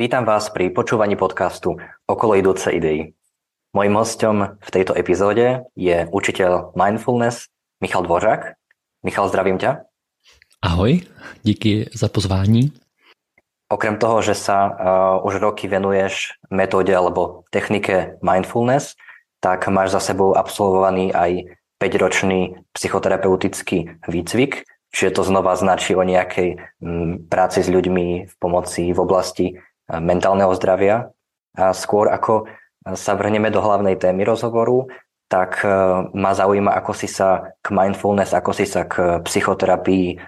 Vítam vás pri počúvaní podcastu Okolo idúce idei. Mojím hostom v tejto epizóde je učiteľ mindfulness Michal Dvořák. Michal, zdravím ťa. Ahoj, díky za pozvání. Okrem toho, že sa uh, už roky venuješ metóde alebo technike mindfulness, tak máš za sebou absolvovaný aj 5-ročný psychoterapeutický výcvik, čiže to znova značí o nejakej m, práci s ľuďmi v pomoci v oblasti mentálneho zdravia. A skôr ako sa vrhneme do hlavnej témy rozhovoru, tak ma zaujíma, ako si sa k mindfulness, ako si sa k psychoterapii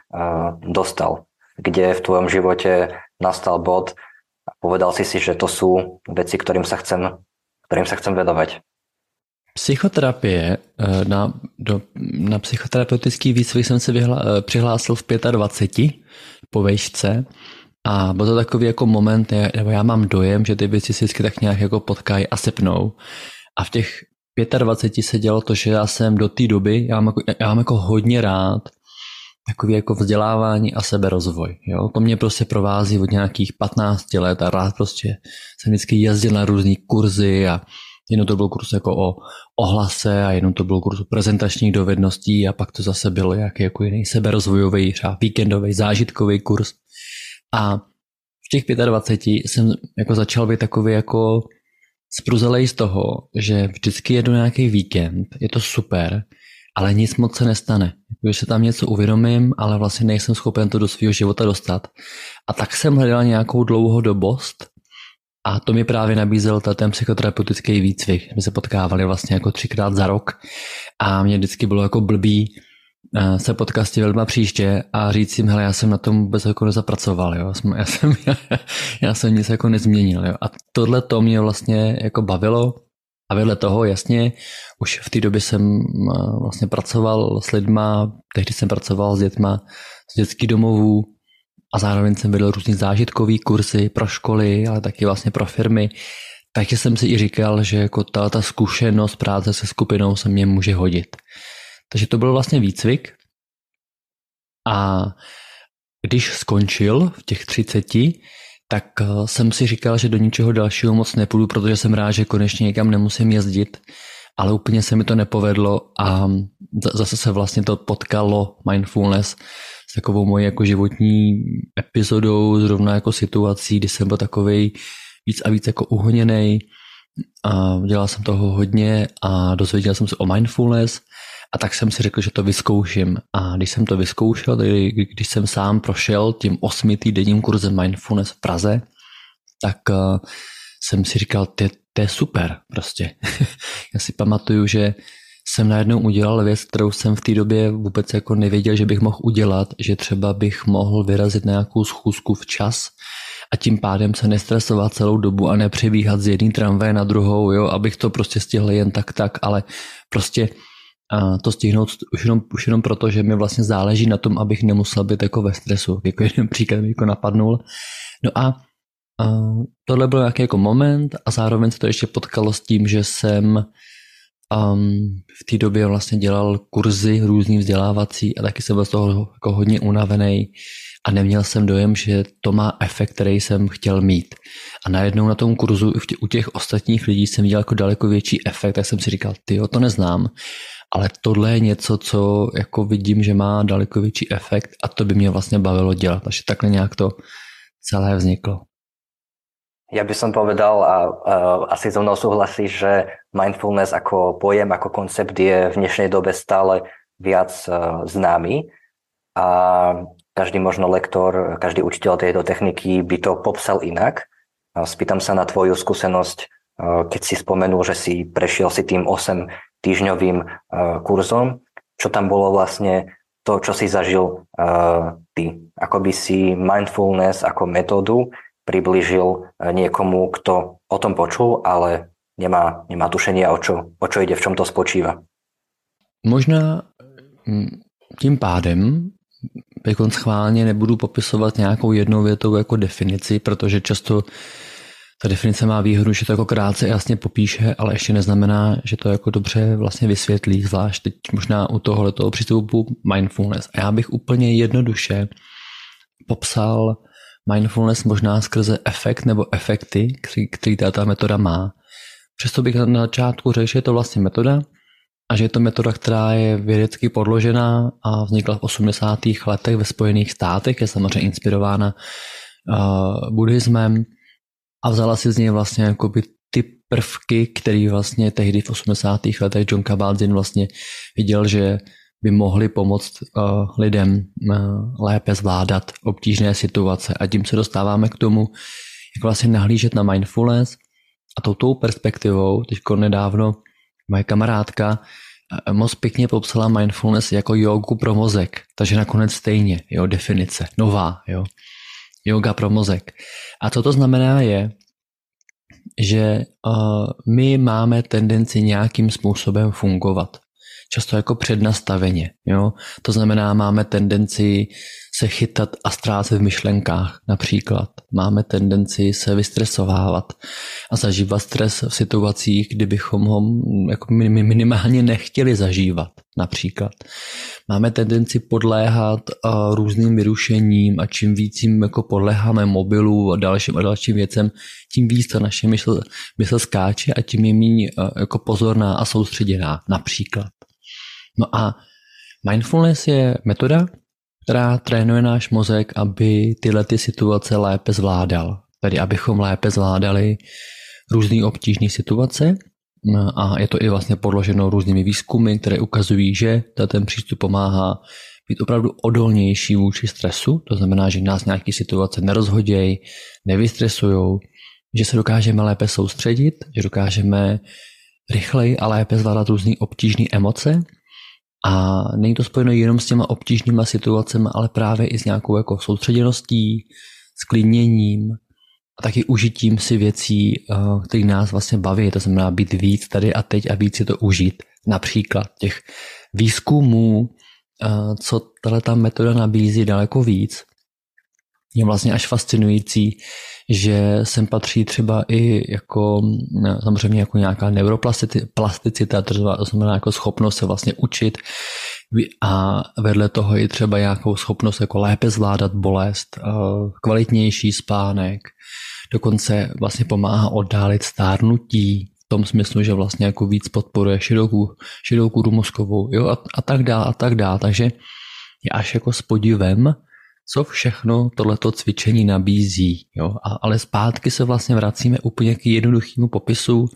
dostal. Kde v tvojom živote nastal bod a povedal si si, že to sú veci, ktorým sa chcem, ktorým sa chcem vedovať. Psychoterapie, na, do, na psychoterapeutický výcvik jsem se vyhla, přihlásil v 25 po vejšce a byl to takový jako moment, nebo já mám dojem, že ty věci si vždycky tak nějak jako potkají a sepnou. A v těch 25 se dělo to, že já jsem do té doby, já mám, jako, já mám jako hodně rád takový jako vzdělávání a seberozvoj. Jo? To mě prostě provází od nějakých 15 let a rád prostě jsem vždycky jezdil na různé kurzy a jednou to byl kurz jako o ohlase a jednou to byl kurz prezentačních dovedností a pak to zase bylo nějaký jako jiný seberozvojový, třeba víkendový, zážitkový kurz. A v těch 25 jsem jako začal být takový jako spruzelej z toho, že vždycky jedu nějaký víkend, je to super, ale nic moc se nestane. Když se tam něco uvědomím, ale vlastně nejsem schopen to do svého života dostat. A tak jsem hledal nějakou dlouhodobost a to mi právě nabízel ten psychoterapeutický výcvik. My se potkávali vlastně jako třikrát za rok a mě vždycky bylo jako blbý se potkat s těma příště a říct jim, hele, já jsem na tom vůbec jako nezapracoval, jo. Já jsem, já, já jsem nic jako nezměnil, jo. A tohle to mě vlastně jako bavilo a vedle toho, jasně, už v té době jsem eh, vlastně pracoval s lidma, tehdy jsem pracoval s dětma z dětských domovů a zároveň jsem vedl různý zážitkový kursy pro školy, ale taky vlastně pro firmy. Takže jsem si i říkal, že jako ta, ta zkušenost práce se skupinou se mě může hodit. Takže to byl vlastně výcvik. A když skončil v těch 30, tak eh, jsem si říkal, že do ničeho dalšího moc nepůjdu, protože jsem rád, že konečně někam nemusím jezdit, ale úplně se mi to nepovedlo a zase se vlastně to potkalo mindfulness s takovou mojí jako životní epizodou, zrovna jako situací, kdy jsem byl takový víc a víc jako uhoněný a dělal jsem toho hodně a dozvěděl jsem se o mindfulness a tak jsem si řekl, že to vyzkouším. A když jsem to vyzkoušel, když jsem sám prošel tím osmi týdenním kurzem Mindfulness v Praze, tak uh, jsem si říkal, to, je super prostě. Já si pamatuju, že jsem najednou udělal věc, kterou jsem v té době vůbec jako nevěděl, že bych mohl udělat, že třeba bych mohl vyrazit na nějakou schůzku včas a tím pádem se nestresovat celou dobu a nepřebíhat z jedné tramvaje na druhou, jo, abych to prostě stihl jen tak tak, ale prostě to stihnout už jenom, už jenom proto, že mi vlastně záleží na tom, abych nemusel být jako ve stresu. Jako jeden příklad mi jako napadnul. No a, tohle byl nějaký jako moment a zároveň se to ještě potkalo s tím, že jsem um, v té době vlastně dělal kurzy různý vzdělávací a taky jsem byl z toho jako hodně unavený a neměl jsem dojem, že to má efekt, který jsem chtěl mít. A najednou na tom kurzu u těch ostatních lidí jsem viděl jako daleko větší efekt, tak jsem si říkal, ty to neznám, ale tohle je něco, co jako vidím, že má daleko větší efekt a to by mě vlastně bavilo dělat. Takže takhle nějak to celé vzniklo. Ja by som povedal a, a asi so mnou súhlasí, že mindfulness ako pojem, ako koncept je v dnešnej dobe stále viac uh, známy a každý možno lektor, každý učiteľ tejto techniky by to popsal inak. Spýtam sa na tvoju skúsenosť, uh, keď si spomenul, že si prešiel si tým 8 týždňovým uh, kurzom, čo tam bolo vlastne to, čo si zažil ty. Ako by si mindfulness ako metódu priblížil uh, niekomu, kto o tom počul, ale nemá, nemá tušenia, o čo, o čo ide, v čom to spočíva. Možná mm, tím pádem teď schválně nebudu popisovat nějakou jednou větou jako definici, protože často ta definice má výhodu, že to jako krátce jasně popíše, ale ještě neznamená, že to jako dobře vlastně vysvětlí, zvlášť teď možná u tohoto přístupu mindfulness. A já bych úplně jednoduše popsal mindfulness možná skrze efekt nebo efekty, který, který ta metoda má. Přesto bych na začátku řekl, že je to vlastně metoda a že je to metoda, která je vědecky podložená a vznikla v 80. letech ve Spojených státech, je samozřejmě inspirována uh, buddhismem a vzala si z něj vlastně jakoby ty prvky, které vlastně tehdy v 80. letech John Kabat-Zinn vlastně viděl, že by mohly pomoct uh, lidem uh, lépe zvládat obtížné situace. A tím se dostáváme k tomu, jak vlastně nahlížet na mindfulness a touto perspektivou, teďko nedávno moje kamarádka uh, moc pěkně popsala mindfulness jako jogu pro mozek, takže nakonec stejně, jo, definice, nová, jo, yoga pro mozek. A co to znamená je, že uh, my máme tendenci nějakým způsobem fungovat často jako přednastaveně. Jo? To znamená, máme tendenci se chytat a ztrácet v myšlenkách například. Máme tendenci se vystresovávat a zažívat stres v situacích, kdybychom ho jako minimálně nechtěli zažívat například. Máme tendenci podléhat různým vyrušením a čím víc jim jako podléháme mobilu a dalším a dalším věcem, tím víc ta naše mysl, mysl skáče a tím je méně jako pozorná a soustředěná například. No a mindfulness je metoda, která trénuje náš mozek, aby tyhle ty situace lépe zvládal. Tedy abychom lépe zvládali různé obtížné situace. A je to i vlastně podloženo různými výzkumy, které ukazují, že ten přístup pomáhá být opravdu odolnější vůči stresu, to znamená, že nás nějaké situace nerozhodějí, nevystresují, že se dokážeme lépe soustředit, že dokážeme rychleji a lépe zvládat různé obtížné emoce a není to spojeno jenom s těma obtížnýma situacemi, ale právě i s nějakou jako soustředěností, sklidněním a taky užitím si věcí, eh, které nás vlastně baví. To znamená být víc tady a teď a víc si to užít. Například těch výzkumů, eh, co tahle ta metoda nabízí daleko víc, je vlastně až fascinující, že sem patří třeba i jako samozřejmě jako nějaká neuroplasticita, to znamená jako schopnost se vlastně učit a vedle toho i třeba nějakou schopnost jako lépe zvládat bolest, eh, kvalitnější spánek, dokonce vlastně pomáhá oddálit stárnutí, v tom smyslu, že vlastně jako víc podporuje širokou, širokou mozkovou jo, a, a tak dále a tak dále. Takže je až jako s podivem, co všechno tohleto cvičení nabízí. Jo? A, ale zpátky se vlastně vracíme úplně k jednoduchému popisu.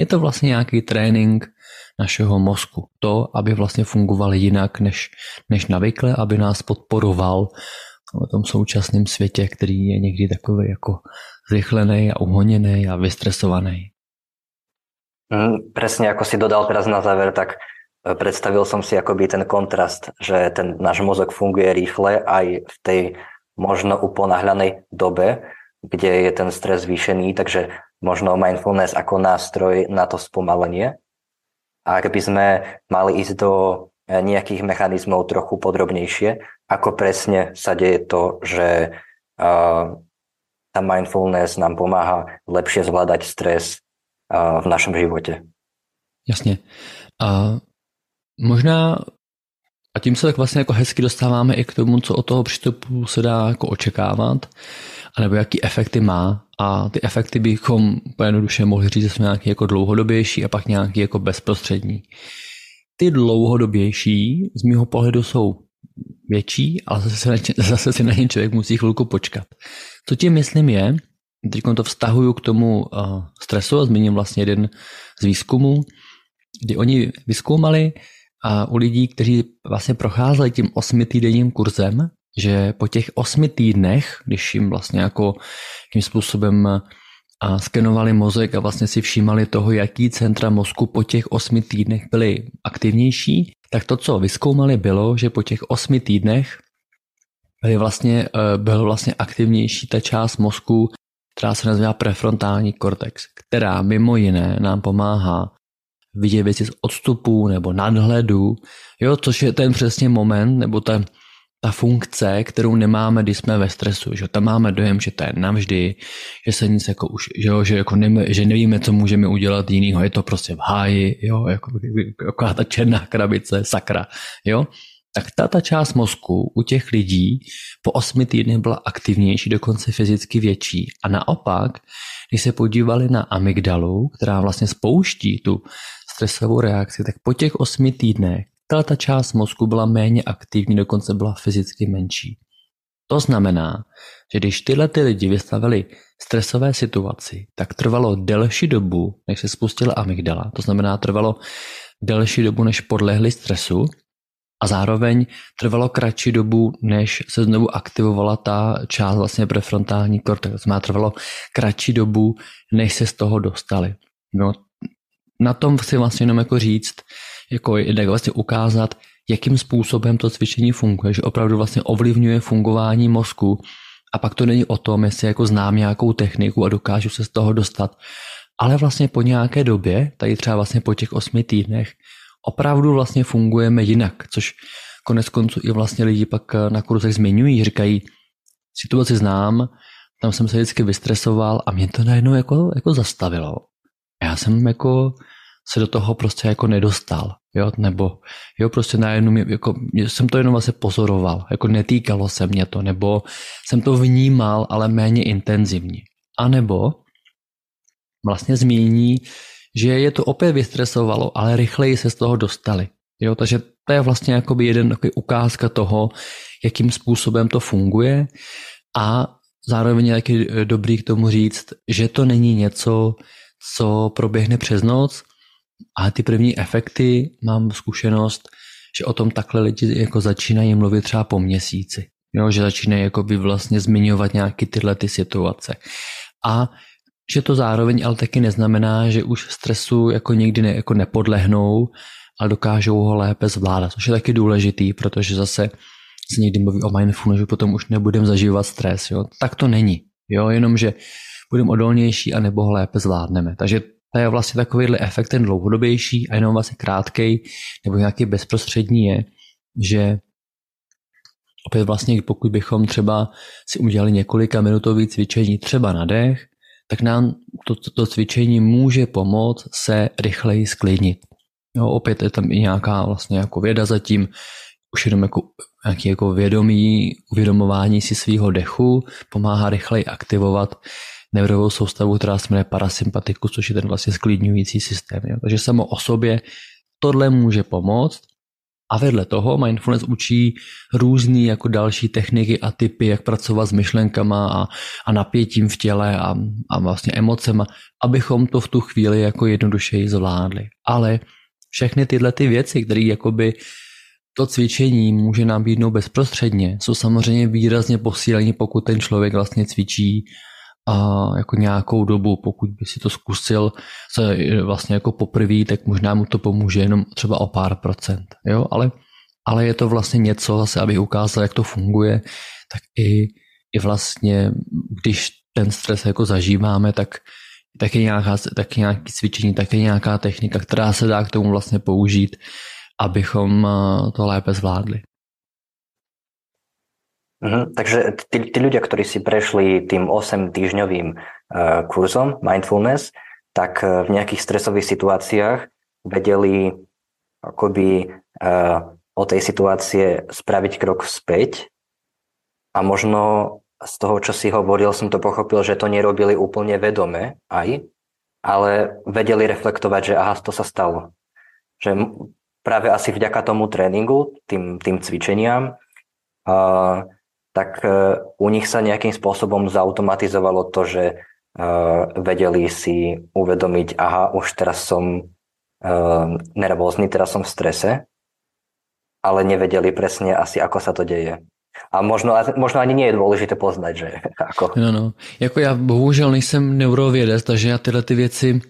Je to vlastně nějaký trénink našeho mozku. To, aby vlastně fungoval jinak než, než navykle, aby nás podporoval v tom současném světě, který je někdy takový jako zrychlený a uhoněný a vystresovaný. Mm, presne ako si dodal teraz na záver, tak predstavil som si akoby ten kontrast, že ten náš mozog funguje rýchle aj v tej možno uponáhľanej dobe, kde je ten stres zvýšený, takže možno mindfulness ako nástroj na to spomalenie. A ak by sme mali ísť do nejakých mechanizmov trochu podrobnejšie, ako presne sa deje to, že uh, tá mindfulness nám pomáha lepšie zvládať stres uh, v našom živote. Jasně. A Možná a tím se tak vlastně jako hezky dostáváme i k tomu, co od toho přístupu se dá jako očekávat, anebo jaký efekty má. A ty efekty bychom jednoduše mohli říct, že jsou nějaký jako dlouhodobější a pak nějaký jako bezprostřední. Ty dlouhodobější z mého pohledu jsou větší, ale zase, zase si na ně člověk musí chvilku počkat. Co tím myslím je, teď to vztahuju k tomu uh, stresu a zmíním vlastně jeden z výzkumů, kdy oni vyskoumali, u lidí, kteří vlastně procházeli tím osmitýdenním kurzem, že po těch osmi týdnech, když jim vlastně jako tím způsobem a skenovali mozek a vlastně si všímali toho, jaký centra mozku po těch osmi týdnech byly aktivnější, tak to, co vyskoumali, bylo, že po těch osmi týdnech byly vlastně, e, byl vlastně aktivnější ta část mozku, která se nazývá prefrontální kortex, která mimo jiné nám pomáhá vidět věci z odstupu nebo nadhledu, jo, což je ten přesně moment, nebo ta, ta funkce, kterou nemáme, když jsme ve stresu, že tam máme dojem, že to je navždy, že se nic jako už, že, jo, že, jako nevíme, že nevíme, co můžeme udělat jinýho, je to prostě v háji, jo, jako, jako ta černá krabice, sakra, jo. tak ta, ta část mozku u těch lidí po osmi týdnech byla aktivnější, dokonce fyzicky větší. A naopak, když se podívali na amygdalu, která vlastně spouští tu stresovou reakci, tak po těch osmi týdnech ta, ta část mozku byla méně aktivní, dokonce byla fyzicky menší. To znamená, že když tyhle ty lidi vystavili stresové situaci, tak trvalo delší dobu, než se spustila amygdala. To znamená, trvalo delší dobu, než podlehli stresu a zároveň trvalo kratší dobu, než se znovu aktivovala ta část vlastně prefrontální kortex. To znamená, trvalo kratší dobu, než se z toho dostali. No, na tom chci vlastně jenom jako říct, jako jednak vlastně ukázat, jakým způsobem to cvičení funguje, že opravdu vlastně ovlivňuje fungování mozku a pak to není o tom, jestli jako znám nějakou techniku a dokážu se z toho dostat, ale vlastně po nějaké době, tady třeba vlastně po těch osmi týdnech, opravdu vlastně fungujeme jinak, což konec konců i vlastně lidi pak na kurzech zmiňují, říkají, situaci znám, tam jsem se vždycky vystresoval a mě to najednou jako, jako zastavilo. Já jsem jako se do toho prostě jako nedostal, jo, nebo jo, prostě najednou jako, jsem to jenom vlastně pozoroval, jako netýkalo se mě to, nebo jsem to vnímal, ale méně intenzivně. A nebo vlastně změní, že je to opět vystresovalo, ale rychleji se z toho dostali. Jo, takže to je vlastně jakoby jeden takový ukázka toho, jakým způsobem to funguje a zároveň je taky dobrý k tomu říct, že to není něco, co proběhne přes noc, a ty první efekty mám zkušenost, že o tom takhle lidi jako začínají mluvit třeba po měsíci. Jo, že začínají jako by vlastně zmiňovat nějaké tyhle ty situace. A že to zároveň ale taky neznamená, že už stresu jako nikdy ne, jako nepodlehnou, ale dokážou ho lépe zvládat, což je taky důležitý, protože zase se někdy mluví o mindfulness, že potom už nebudeme zažívat stres. Jo? Tak to není. Jo? Jenom, že budeme odolnější a nebo ho lépe zvládneme. Takže to je vlastně takovýhle efekt, ten dlouhodobější a jenom vlastně krátkej nebo nějaký bezprostřední je, že opět vlastně pokud bychom třeba si udělali několika minutový cvičení třeba na dech, tak nám to, to, to cvičení může pomoct se rychleji sklidnit. Jo, opět je tam i nějaká vlastně jako věda zatím, už jenom jako nějaký jako vědomí, uvědomování si svého dechu pomáhá rychleji aktivovat neurovou soustavu, která se jmenuje parasympatikus, což je ten vlastně sklidňující systém. Jo. Takže samo o sobě tohle může pomoct a vedle toho mindfulness učí různé jako další techniky a typy, jak pracovat s myšlenkama a, a napětím v těle a, a vlastně emocema, abychom to v tu chvíli jako jednodušeji zvládli. Ale všechny tyhle ty věci, které jakoby to cvičení může nabídnout bezprostředně, jsou samozřejmě výrazně posílení, pokud ten člověk vlastně cvičí a jako nějakou dobu, pokud by si to zkusil se vlastně jako poprvé, tak možná mu to pomůže jenom třeba o pár procent, jo, ale, ale je to vlastně něco, zase abych ukázal, jak to funguje, tak i, i vlastně, když ten stres jako zažíváme, tak tak je, nějaká, tak je nějaký cvičení, tak je nějaká technika, která se dá k tomu vlastně použít, abychom to lépe zvládli. Uh-huh. Takže tí, tí ľudia, ktorí si prešli tým 8-týždňovým uh, kurzom mindfulness, tak uh, v nejakých stresových situáciách vedeli akoby uh, o tej situácie spraviť krok späť a možno z toho, čo si hovoril, som to pochopil, že to nerobili úplne vedome aj, ale vedeli reflektovať, že aha, to sa stalo. Že práve asi vďaka tomu tréningu, tým, tým cvičeniam, uh, tak e, u nich sa nejakým spôsobom zautomatizovalo to, že uh, vedeli si uvedomiť, aha, už teraz som uh, nervózny, teraz som v strese, ale nevedeli presne asi, ako sa to deje. A možno, možno ani nie je dôležité poznať, že ako. No, no. Jako já bohužel nejsem neurovědec, takže já tyhle ty věci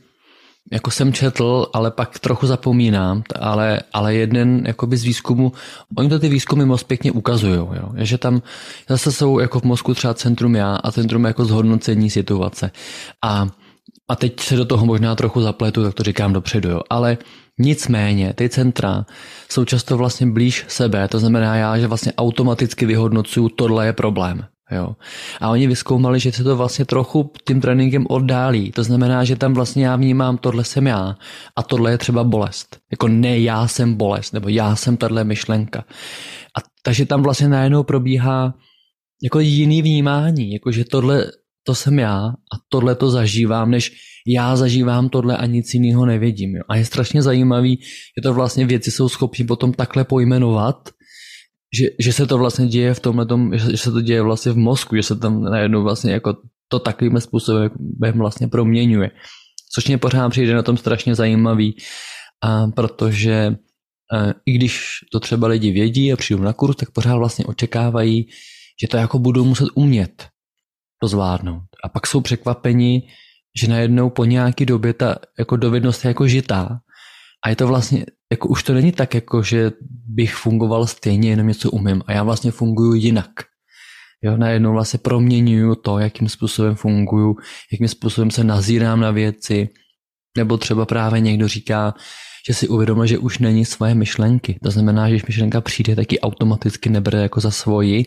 jako jsem četl, ale pak trochu zapomínám, ale, ale jeden jakoby z výzkumu, oni to ty výzkumy moc pěkně ukazují, jo, že tam zase jsou jako v mozku třeba centrum já a centrum jako zhodnocení situace. A, a teď se do toho možná trochu zapletu, tak to říkám dopředu, jo, ale Nicméně ty centra jsou často vlastně blíž sebe, to znamená já, že vlastně automaticky vyhodnocuju, tohle je problém. Jo. A oni vyskoumali, že se to vlastně trochu tím tréninkem oddálí. To znamená, že tam vlastně já vnímám, tohle jsem já a tohle je třeba bolest. Jako ne já jsem bolest, nebo já jsem tahle myšlenka. A takže tam vlastně najednou probíhá jako jiný vnímání, jako že tohle to jsem já a tohle to zažívám, než já zažívám tohle a nic jiného nevidím. Jo. A je strašně zajímavý, že to vlastně věci jsou schopni potom takhle pojmenovat, že, že se to vlastně děje v tomhle tom, že, se to děje vlastně v mozku, že se tam najednou vlastně jako to takovým způsobem vlastně proměňuje. Což mě pořád přijde na tom strašně zajímavý, a protože e, i když to třeba lidi vědí a přijdou na kurz, tak pořád vlastně očekávají, že to jako budou muset umět to zvládnout. A pak jsou překvapeni, že najednou po nějaký době ta jako dovednost je jako žitá a je to vlastně, jako už to není tak, jako že bych fungoval stejně, jenom něco umím a já vlastně funguji jinak. Jo, najednou vlastně proměňuju to, jakým způsobem funguju, jakým způsobem se nazírám na věci, nebo třeba právě někdo říká, že si uvědomil, že už není svoje myšlenky. To znamená, že když myšlenka přijde, tak ji automaticky nebere jako za svoji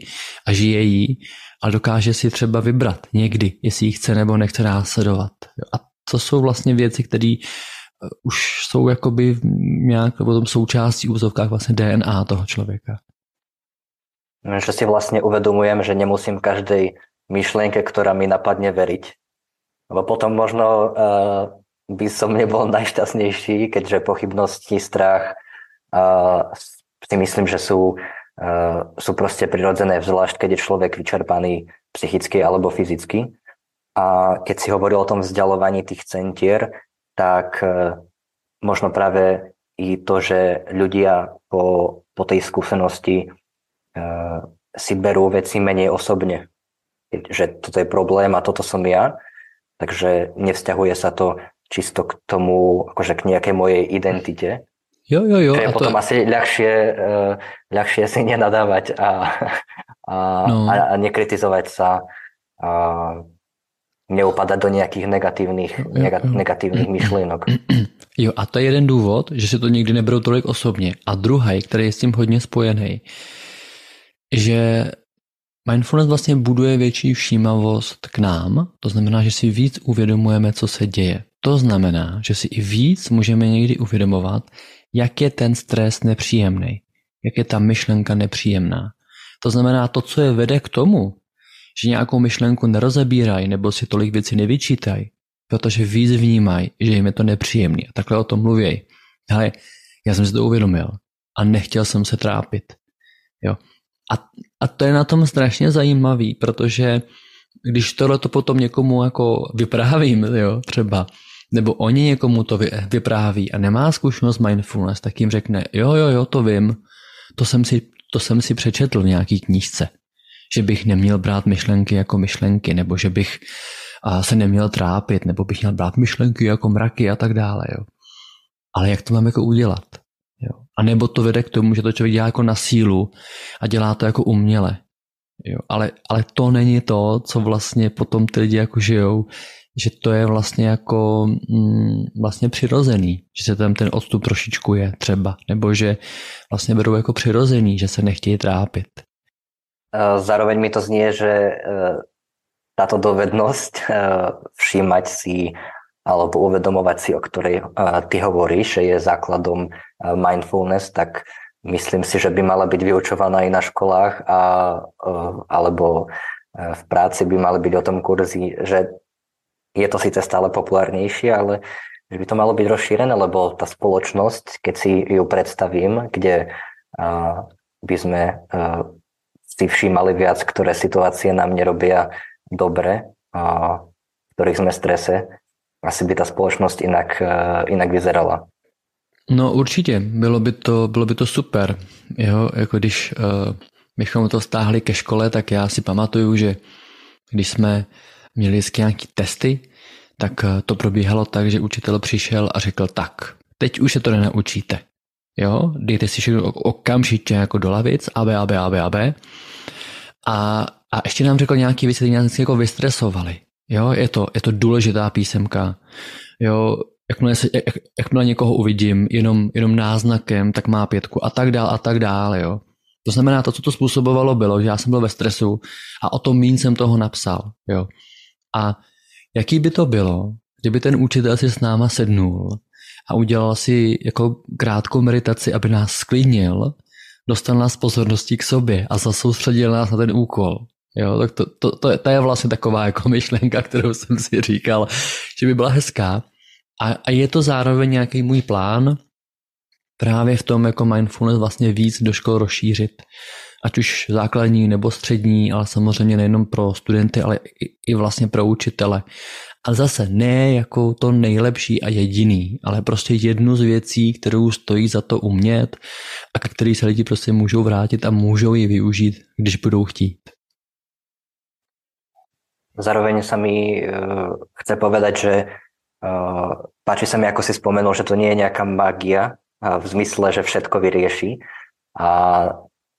a žije jí, ale dokáže si třeba vybrat někdy, jestli ji chce nebo nechce následovat. A to jsou vlastně věci, které už jsou jakoby nějak potom součástí úzovkách vlastně DNA toho člověka. Že si vlastně uvedomujem, že nemusím každej myšlenke, která mi napadne, veriť. Lebo potom možno uh, by som nebol najšťastnejší, keďže pochybnosti, strach uh, si myslím, že sú, uh, sú proste prirodzené, zvlášť keď je človek vyčerpaný psychicky alebo fyzicky. A keď si hovoril o tom vzdialovaní tých centier, tak uh, možno práve i to, že ľudia po, po tej skúsenosti uh, si berú veci menej osobne. Že toto je problém a toto som ja. Takže nevzťahuje sa to čisto k tomu, akože k nejakej mojej identite. Jo, jo, jo. Je a potom to... asi ľahšie, uh, ľahšie si nenadávať a, a, no. a, a nekritizovať sa a neupadat do nějakých negativních, negativních myšlenek. Jo, a to je jeden důvod, že si to nikdy neberou tolik osobně. A druhý, který je s tím hodně spojený, že mindfulness vlastně buduje větší všímavost k nám, to znamená, že si víc uvědomujeme, co se děje. To znamená, že si i víc můžeme někdy uvědomovat, jak je ten stres nepříjemný, jak je ta myšlenka nepříjemná. To znamená, to, co je vede k tomu, že nějakou myšlenku nerozebírají nebo si tolik věcí nevyčítají, protože víc vnímají, že jim je to nepříjemný a takhle o tom mluví. Ale já jsem si to uvědomil a nechtěl jsem se trápit. Jo. A, a to je na tom strašně zajímavý, protože když tohle to potom někomu jako vyprávím, jo, třeba, nebo oni někomu to vypráví a nemá zkušenost mindfulness, tak jim řekne, jo, jo, jo, to vím, to jsem si, to jsem si přečetl v nějaký knížce, že bych neměl brát myšlenky jako myšlenky, nebo že bych se neměl trápit, nebo bych měl brát myšlenky jako mraky a tak dále. Jo. Ale jak to mám jako udělat? Jo. A nebo to vede k tomu, že to člověk dělá jako na sílu a dělá to jako uměle. Jo. Ale, ale to není to, co vlastně potom ty lidi jako žijou, že to je vlastně jako mm, vlastně přirozený, že se tam ten odstup trošičku je třeba, nebo že vlastně berou jako přirozený, že se nechtějí trápit. Zároveň mi to znie, že e, táto dovednosť e, všímať si alebo uvedomovať si, o ktorej ty hovoríš, že je základom mindfulness, tak myslím si, že by mala byť vyučovaná i na školách a, alebo v práci by mali byť o tom kurzy, že je to síce stále populárnejšie, ale že by to malo byť rozšírené, lebo tá spoločnosť, keď si ju predstavím, kde by sme si všímali viac, ktoré situácie nám nerobia dobre, uh, v ktorých sme strese, asi by ta společnost jinak, uh, jinak vyzerala. No určitě, bylo by to, bylo by to super. Jo, jako když uh, bychom to stáhli ke škole, tak já si pamatuju, že když jsme měli vždycky nějaký testy, tak eh, to probíhalo tak, že učitel přišel a řekl tak, teď už se to nenaučíte. Jo, dejte si všechno okamžitě jako do lavic, AB, AB, AB, AB. A, a ještě nám řekl nějaký věci, které nás jako vystresovali. Jo, je to, je to důležitá písemka. Jo, jakmile, se, jak, jakmile někoho uvidím, jenom, jenom náznakem, tak má pětku a tak dál a tak dál, jo. To znamená, to, co to způsobovalo, bylo, že já jsem byl ve stresu a o tom mín jsem toho napsal. Jo. A jaký by to bylo, kdyby ten učitel si s náma sednul a udělal si jako krátkou meditaci, aby nás sklidnil, dostal nás pozorností k sobě a zasoustředil nás na ten úkol. Jo, tak to, to, to, to je vlastně taková jako myšlenka, kterou jsem si říkal, že by byla hezká. A, a je to zároveň nějaký můj plán právě v tom jako mindfulness vlastně víc do škol rozšířit. Ať už základní nebo střední, ale samozřejmě nejenom pro studenty, ale i, i vlastně pro učitele. Ale zase ne jako to nejlepší a jediný, ale prostě jednu z věcí, kterou stojí za to umět a ke který se lidi prostě můžou vrátit a můžou ji využít, když budou chtít. Zároveň sa mi uh, chce povedať, že uh, páči sa mi, ako si spomenul, že to nie je nejaká magia uh, v zmysle, že všetko vyrieši. A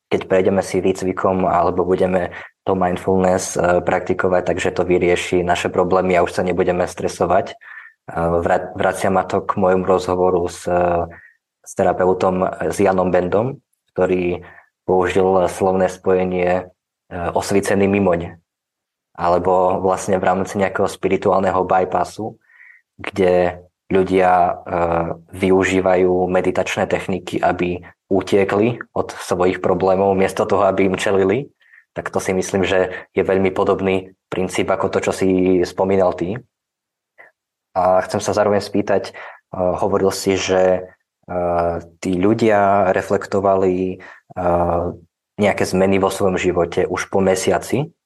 keď prejdeme si výcvikom alebo budeme to mindfulness uh, praktikovať, takže to vyrieši naše problémy a už sa nebudeme stresovať. Uh, vracia ma to k môjmu rozhovoru s, uh, s terapeutom, s Janom Bendom, ktorý použil slovné spojenie osvícený mimoň alebo vlastne v rámci nejakého spirituálneho bypassu, kde ľudia využívajú meditačné techniky, aby utiekli od svojich problémov, miesto toho, aby im čelili. Tak to si myslím, že je veľmi podobný princíp ako to, čo si spomínal ty. A chcem sa zároveň spýtať, uh, hovoril si, že uh, tí ľudia reflektovali uh, nejaké zmeny vo svojom živote už po mesiaci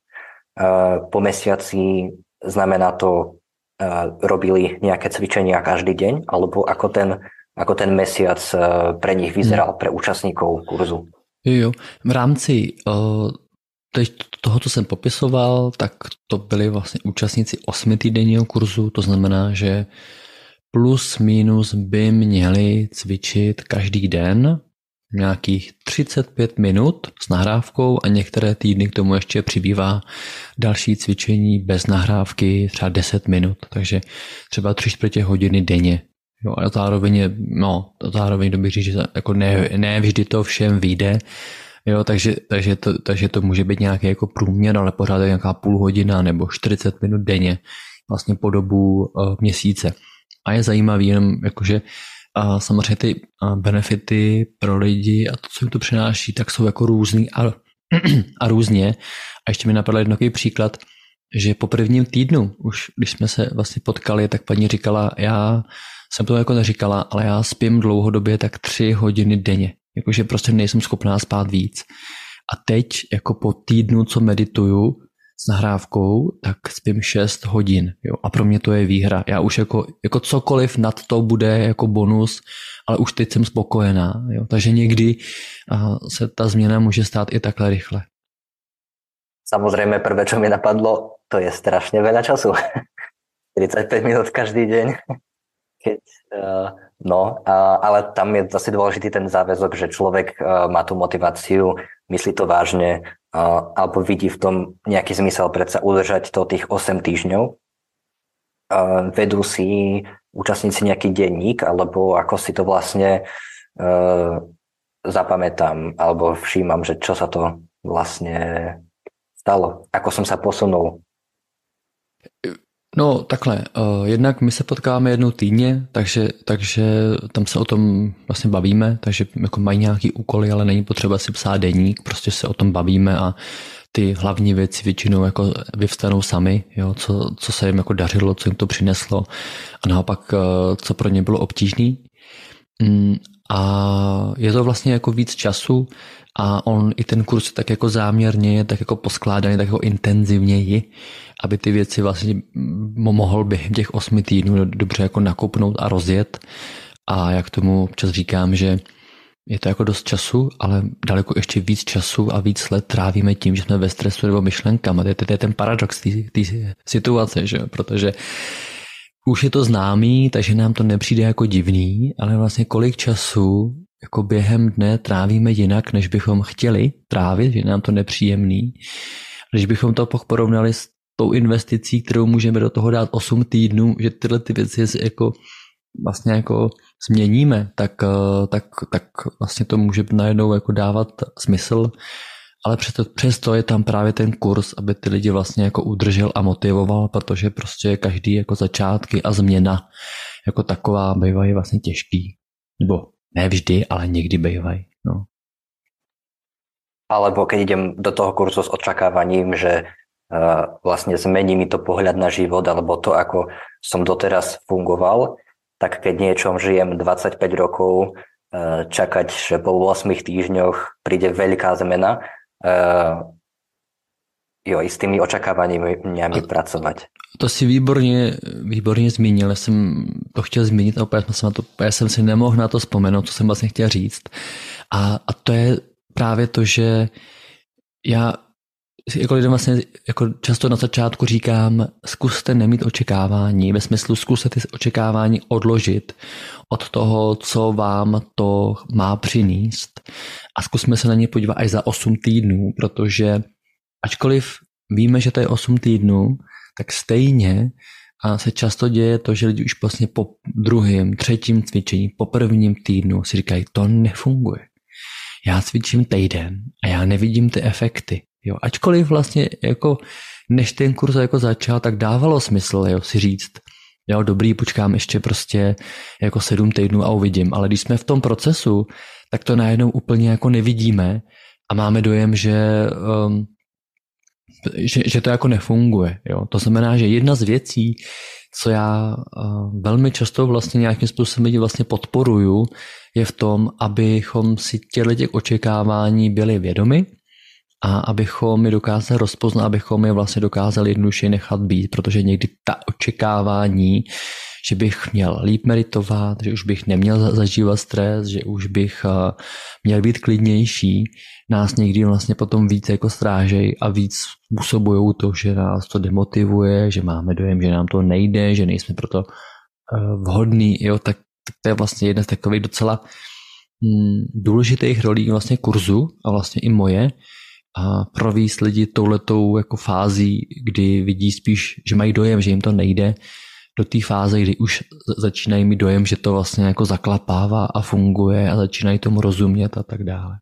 po mesiaci znamená to, robili nejaké cvičenia každý deň, alebo ako ten, ako ten mesiac pre nich vyzeral, hmm. pre účastníkov kurzu? Jo, jo. V rámci teď toho, co jsem popisoval, tak to byli vlastně účastníci osmitýdenního kurzu, to znamená, že plus minus by měli cvičit každý den nějakých 35 minut s nahrávkou a některé týdny k tomu ještě přibývá další cvičení bez nahrávky, třeba 10 minut, takže třeba 3 čtvrtě hodiny denně. Jo, a zároveň, no, zároveň to bych říct, že jako ne, ne vždy to všem vyjde, jo, takže, takže, to, takže to může být nějaký jako průměr, ale pořád je nějaká půl hodina nebo 40 minut denně, vlastně po dobu uh, měsíce. A je zajímavý jenom, jakože a samozřejmě ty benefity pro lidi a to, co jim to přináší, tak jsou jako různý a, a různě. A ještě mi napadl jednoduchý příklad, že po prvním týdnu, už když jsme se vlastně potkali, tak paní říkala, já jsem to jako neříkala, ale já spím dlouhodobě tak tři hodiny denně. Jakože prostě nejsem schopná spát víc. A teď, jako po týdnu, co medituju, s nahrávkou, tak spím 6 hodin. Jo? A pro mě to je výhra. Já už jako, jako cokoliv nad to bude jako bonus, ale už teď jsem spokojená. Jo? Takže někdy se ta změna může stát i takhle rychle. Samozřejmě prvé, co mi napadlo, to je strašně veľa času. 45 minut každý den. Keď, uh, no, uh, ale tam je zase dôležitý ten záväzok, že človek uh, má tu motiváciu, myslí to vážne, alebo vidí v tom nejaký zmysel predsa udržať to tých 8 týždňov. Vedú si účastníci nejaký denník, alebo ako si to vlastne uh, zapamätám, alebo všímam, že čo sa to vlastne stalo, ako som sa posunul No takhle, uh, jednak my se potkáváme jednou týdně, takže, takže tam se o tom vlastně bavíme, takže jako mají nějaký úkoly, ale není potřeba si psát deník, prostě se o tom bavíme a ty hlavní věci většinou jako vyvstanou sami, jo, co, co se jim jako dařilo, co jim to přineslo a naopak, uh, co pro ně bylo obtížný. Mm, a je to vlastně jako víc času a on i ten kurz tak jako záměrně je tak jako poskládaný tak jako intenzivněji, aby ty věci vlastně mohl během těch osmi týdnů dobře jako nakopnout a rozjet. A jak tomu občas říkám, že je to jako dost času, ale daleko ještě víc času a víc let trávíme tím, že jsme ve stresu nebo myšlenkama. To je, to je ten paradox té situace, že? protože už je to známý, takže nám to nepřijde jako divný, ale vlastně kolik času jako během dne trávíme jinak, než bychom chtěli trávit, že nám to nepříjemný. Když bychom to porovnali s tou investicí, kterou můžeme do toho dát 8 týdnů, že tyhle ty věci jako vlastně jako změníme, tak, eh, tak, tak vlastně to může najednou jako dávat smysl, ale přesto, přesto je tam právě ten kurz, aby ty lidi vlastně jako udržel a motivoval, protože prostě každý jako začátky a změna jako taková bývají vlastně těžký. Nebo ne vždy, ale někdy bývají. No. Alebo keď idem do toho kurzu s očakávaním, že vlastne zmení mi to pohľad na život, alebo to, ako som doteraz fungoval, tak keď niečom žijem 25 rokov, uh, čakať, že po 8 týždňoch príde veľká zmena, uh, jo, i s tými očakávaniami pracovat. To si výborně, výborně zmínil, já jsem to chtěl zmínit a opět jsem, na to, já jsem si nemohl na to vzpomenout, co jsem vlastně chtěl říct. A, a to je právě to, že já jako lidem vlastně jako často na začátku říkám, zkuste nemít očekávání, ve smyslu zkuste ty očekávání odložit od toho, co vám to má přinést a zkusme se na ně podívat až za 8 týdnů, protože ačkoliv víme, že to je 8 týdnů, tak stejně a se často děje to, že lidi už vlastně po druhém, třetím cvičení, po prvním týdnu si říkají, to nefunguje já cvičím týden a já nevidím ty efekty. Jo, ačkoliv vlastně jako než ten kurz jako začal, tak dávalo smysl jo, si říct, jo, dobrý, počkám ještě prostě jako sedm týdnů a uvidím. Ale když jsme v tom procesu, tak to najednou úplně jako nevidíme a máme dojem, že, um, že, že to jako nefunguje. Jo. To znamená, že jedna z věcí, co já uh, velmi často vlastně nějakým způsobem lidi vlastně podporuju, je v tom, abychom si těchto těch očekávání byli vědomi a abychom je dokázali rozpoznat, abychom je vlastně dokázali jednoduše nechat být, protože někdy ta očekávání, že bych měl líp meditovat, že už bych neměl zažívat stres, že už bych uh, měl být klidnější, nás někdy vlastně potom víc jako strážej a víc způsobují to, že nás to demotivuje, že máme dojem, že nám to nejde, že nejsme proto uh, vhodný, jo, tak to je vlastně jedna z takových docela mm, důležitých rolí vlastně kurzu a vlastně i moje, a províst lidi touhletou jako fází, kdy vidí spíš, že mají dojem, že jim to nejde, do té fáze, kdy už začínají mít dojem, že to vlastně jako zaklapává a funguje a začínají tomu rozumět a tak dále.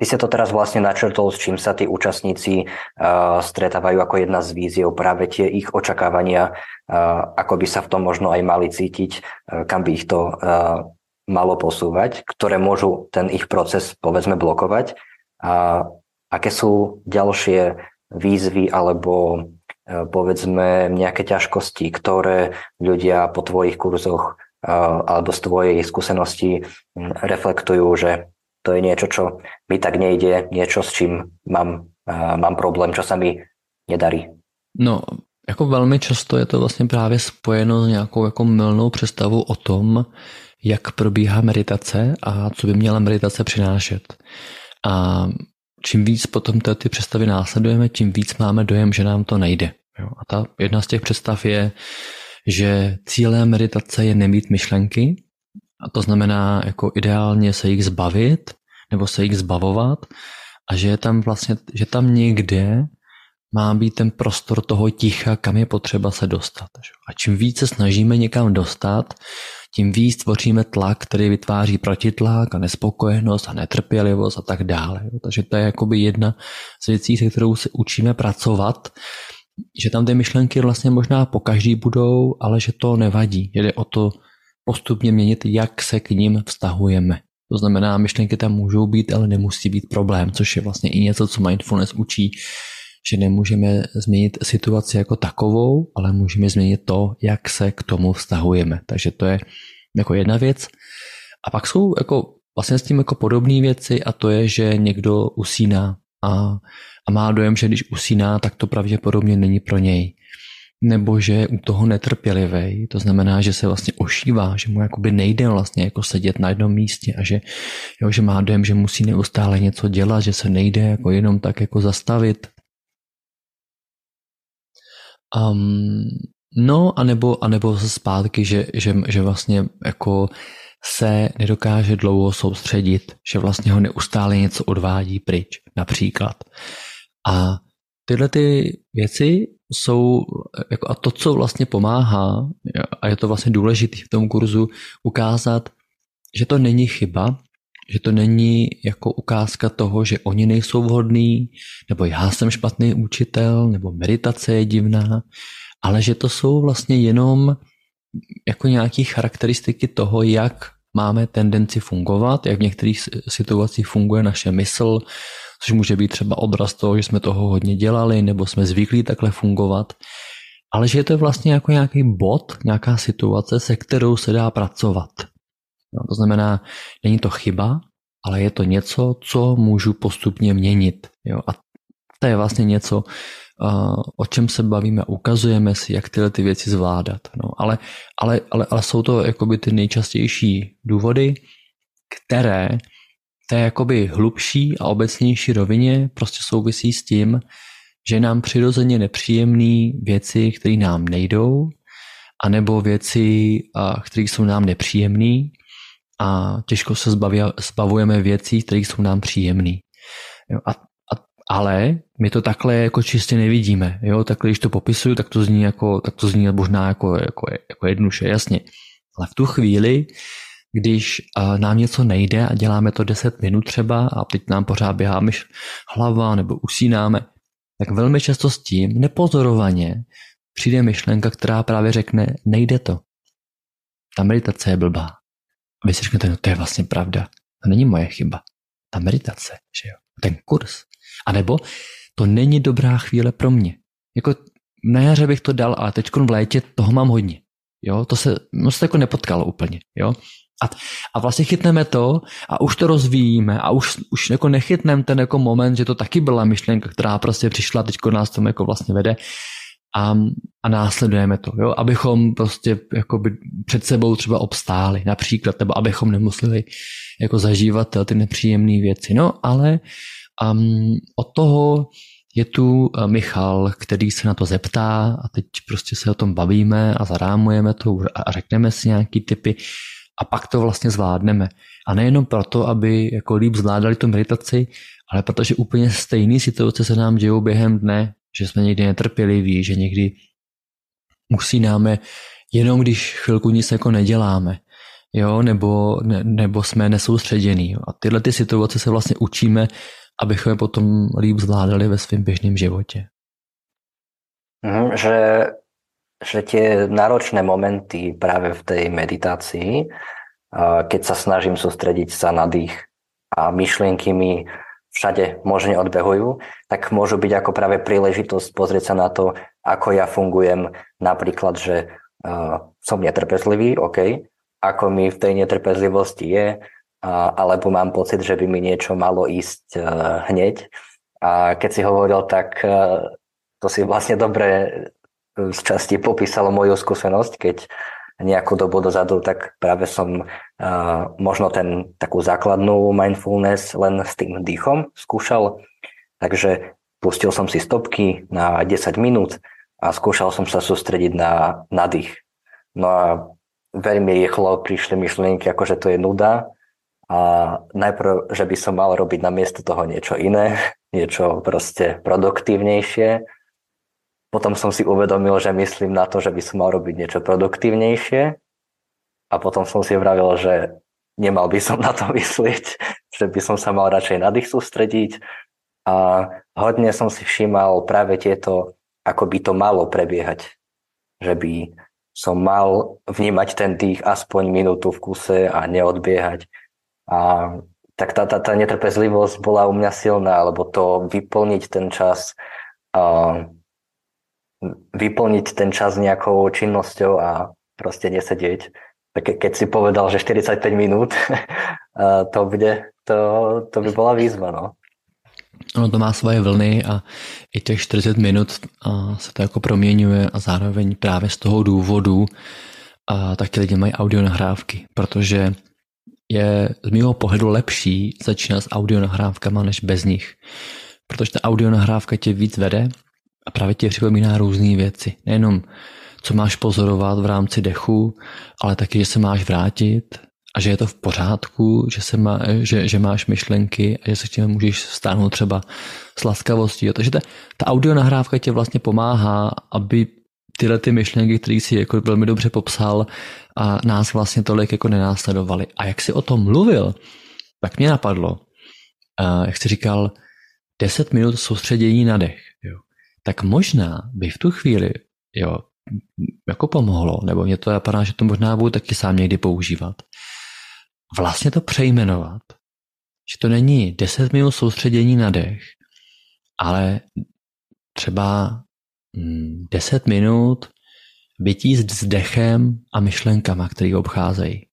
Ty si to teraz vlastne načrtol, s čím sa tí účastníci uh, stretávajú ako jedna z víziev, práve tie ich očakávania, uh, ako by sa v tom možno aj mali cítiť, uh, kam by ich to uh, malo posúvať, ktoré môžu ten ich proces povedzme blokovať. A aké sú ďalšie výzvy alebo uh, povedzme nejaké ťažkosti, ktoré ľudia po tvojich kurzoch uh, alebo z tvojej skúsenosti reflektujú, že to je niečo, čo mi tak nejde, niečo, s čím mám, uh, mám problém, čo sa mi nedarí. No, jako velmi často je to vlastně právě spojeno s nějakou jako mylnou představou o tom, jak probíhá meditace a co by měla meditace přinášet. A čím víc potom ty představy následujeme, tím víc máme dojem, že nám to nejde. Jo? A ta jedna z těch představ je, že cílem meditace je nemít myšlenky, a to znamená jako ideálně se jich zbavit nebo se jich zbavovat a že je tam vlastně, že tam někde má být ten prostor toho ticha, kam je potřeba se dostat. A čím více snažíme někam dostat, tím víc tvoříme tlak, který vytváří protitlak a nespokojenost a netrpělivost a tak dále. Takže to je jakoby jedna z věcí, se kterou se učíme pracovat, že tam ty myšlenky vlastně možná po každý budou, ale že to nevadí. Jde o to postupně měnit, jak se k ním vztahujeme. To znamená, myšlenky tam můžou být, ale nemusí být problém, což je vlastně i něco, co mindfulness učí, že nemůžeme změnit situaci jako takovou, ale můžeme změnit to, jak se k tomu vztahujeme. Takže to je jako jedna věc. A pak jsou jako vlastně s tím jako podobné věci a to je, že někdo usíná a, a má dojem, že když usíná, tak to pravděpodobně není pro něj nebo že je u toho netrpělivý, to znamená, že se vlastně ošívá, že mu jakoby nejde vlastně jako sedět na jednom místě a že, jo, že má dojem, že musí neustále něco dělat, že se nejde jako jenom tak jako zastavit. Um, no, anebo, anebo zpátky, že, že, že vlastně jako se nedokáže dlouho soustředit, že vlastně ho neustále něco odvádí pryč, například. A tyhle ty věci jsou, jako a to, co vlastně pomáhá, a je to vlastně důležité v tom kurzu, ukázat, že to není chyba, že to není jako ukázka toho, že oni nejsou vhodní, nebo já jsem špatný učitel, nebo meditace je divná, ale že to jsou vlastně jenom jako nějaké charakteristiky toho, jak máme tendenci fungovat, jak v některých situacích funguje naše mysl, což může být třeba odraz toho, že jsme toho hodně dělali, nebo jsme zvyklí takhle fungovat, ale že je to vlastně jako nějaký bod, nějaká situace, se kterou se dá pracovat. No, to znamená, není to chyba, ale je to něco, co můžu postupně měnit. Jo? A to je vlastně něco, o čem se bavíme, ukazujeme si, jak tyhle ty věci zvládat. No, ale, ale, ale, ale jsou to jakoby ty nejčastější důvody, které té jakoby hlubší a obecnější rovině prostě souvisí s tím, že nám přirozeně nepříjemné věci, které nám nejdou, anebo věci, které jsou nám nepříjemné a těžko se zbaví, zbavujeme věcí, které jsou nám příjemné. A, a, ale my to takhle jako čistě nevidíme. Jo? Takhle, když to popisuju, tak to zní, jako, tak to zní možná jako, jako, jako jednoduše, jasně. Ale v tu chvíli, když nám něco nejde a děláme to 10 minut třeba a teď nám pořád běhá myš hlava nebo usínáme, tak velmi často s tím nepozorovaně přijde myšlenka, která právě řekne, nejde to. Ta meditace je blbá. A vy si řeknete, no to je vlastně pravda. To není moje chyba. Ta meditace, že jo. Ten kurz. A nebo to není dobrá chvíle pro mě. Jako na jaře bych to dal, ale teď v létě toho mám hodně. Jo, to se, no se jako nepotkalo úplně. Jo. A, a vlastně chytneme to a už to rozvíjíme a už, už jako nechytneme ten jako moment, že to taky byla myšlenka, která prostě přišla, teď nás tomu jako vlastně vede a, a následujeme to, jo? abychom prostě před sebou třeba obstáli například, nebo abychom nemuseli jako zažívat ty nepříjemné věci. No ale um, od toho je tu uh, Michal, který se na to zeptá a teď prostě se o tom bavíme a zarámujeme to a řekneme si nějaký typy a pak to vlastně zvládneme. A nejenom proto, aby jako líp zvládali tu meditaci, ale protože úplně stejné situace se nám dějou během dne, že jsme někdy netrpěliví, že někdy usínáme jenom když chvilku nic jako neděláme, jo, nebo, ne, nebo jsme nesoustředění. A tyhle ty situace se vlastně učíme, abychom je potom líp zvládali ve svém běžném životě. Mm, že že tie náročné momenty práve v tej meditácii, keď sa snažím sústrediť sa na dých a myšlienky mi všade možne odbehujú, tak môžu byť ako práve príležitosť pozrieť sa na to, ako ja fungujem. Napríklad, že uh, som netrpezlivý, OK, ako mi v tej netrpezlivosti je, uh, alebo mám pocit, že by mi niečo malo ísť uh, hneď. A keď si hovoril, tak uh, to si vlastne dobre z časti popísalo moju skúsenosť, keď nejakú dobu dozadu, tak práve som uh, možno ten takú základnú mindfulness len s tým dýchom skúšal. Takže pustil som si stopky na 10 minút a skúšal som sa sústrediť na, na dých. No a veľmi rýchlo prišli myšlienky, ako že to je nuda a najprv, že by som mal robiť na miesto toho niečo iné, niečo proste produktívnejšie potom som si uvedomil, že myslím na to, že by som mal robiť niečo produktívnejšie a potom som si vravil, že nemal by som na to myslieť, že by som sa mal radšej na dých sústrediť a hodne som si všímal práve tieto, ako by to malo prebiehať. Že by som mal vnímať ten dých aspoň minútu v kuse a neodbiehať. A tak tá, tá, tá netrpezlivosť bola u mňa silná, lebo to vyplniť ten čas uh, vyplniť ten čas nejakou činnosťou a proste nesedieť. Tak keď si povedal, že 45 minút, to, bude, to, to by bola výzva. No. Ono to má svoje vlny a i těch 40 minut se to jako proměňuje a zároveň právě z toho důvodu a tak ti lidi mají audio nahrávky, protože je z mého pohledu lepší začínat s audio nahrávkama než bez nich. Protože ta audio nahrávka tě víc vede a právě ti připomíná různé věci. Nejenom, co máš pozorovat v rámci dechu, ale taky, že se máš vrátit a že je to v pořádku, že, se má, že, že máš myšlenky a že se k těm můžeš stáhnout třeba s laskavostí. Takže ta, ta audio nahrávka tě vlastně pomáhá, aby tyhle ty myšlenky, které jsi jako velmi dobře popsal, a nás vlastně tolik jako nenásledovaly. A jak jsi o tom mluvil, tak mě napadlo, uh, jak jsi říkal, 10 minut soustředění na dech. Jo. Tak možná by v tu chvíli jo, jako pomohlo, nebo mě to napadá, že to možná budu taky sám někdy používat. Vlastně to přejmenovat, že to není 10 minut soustředění na dech, ale třeba 10 mm, minut bytí s dechem a myšlenkama, které obcházejí.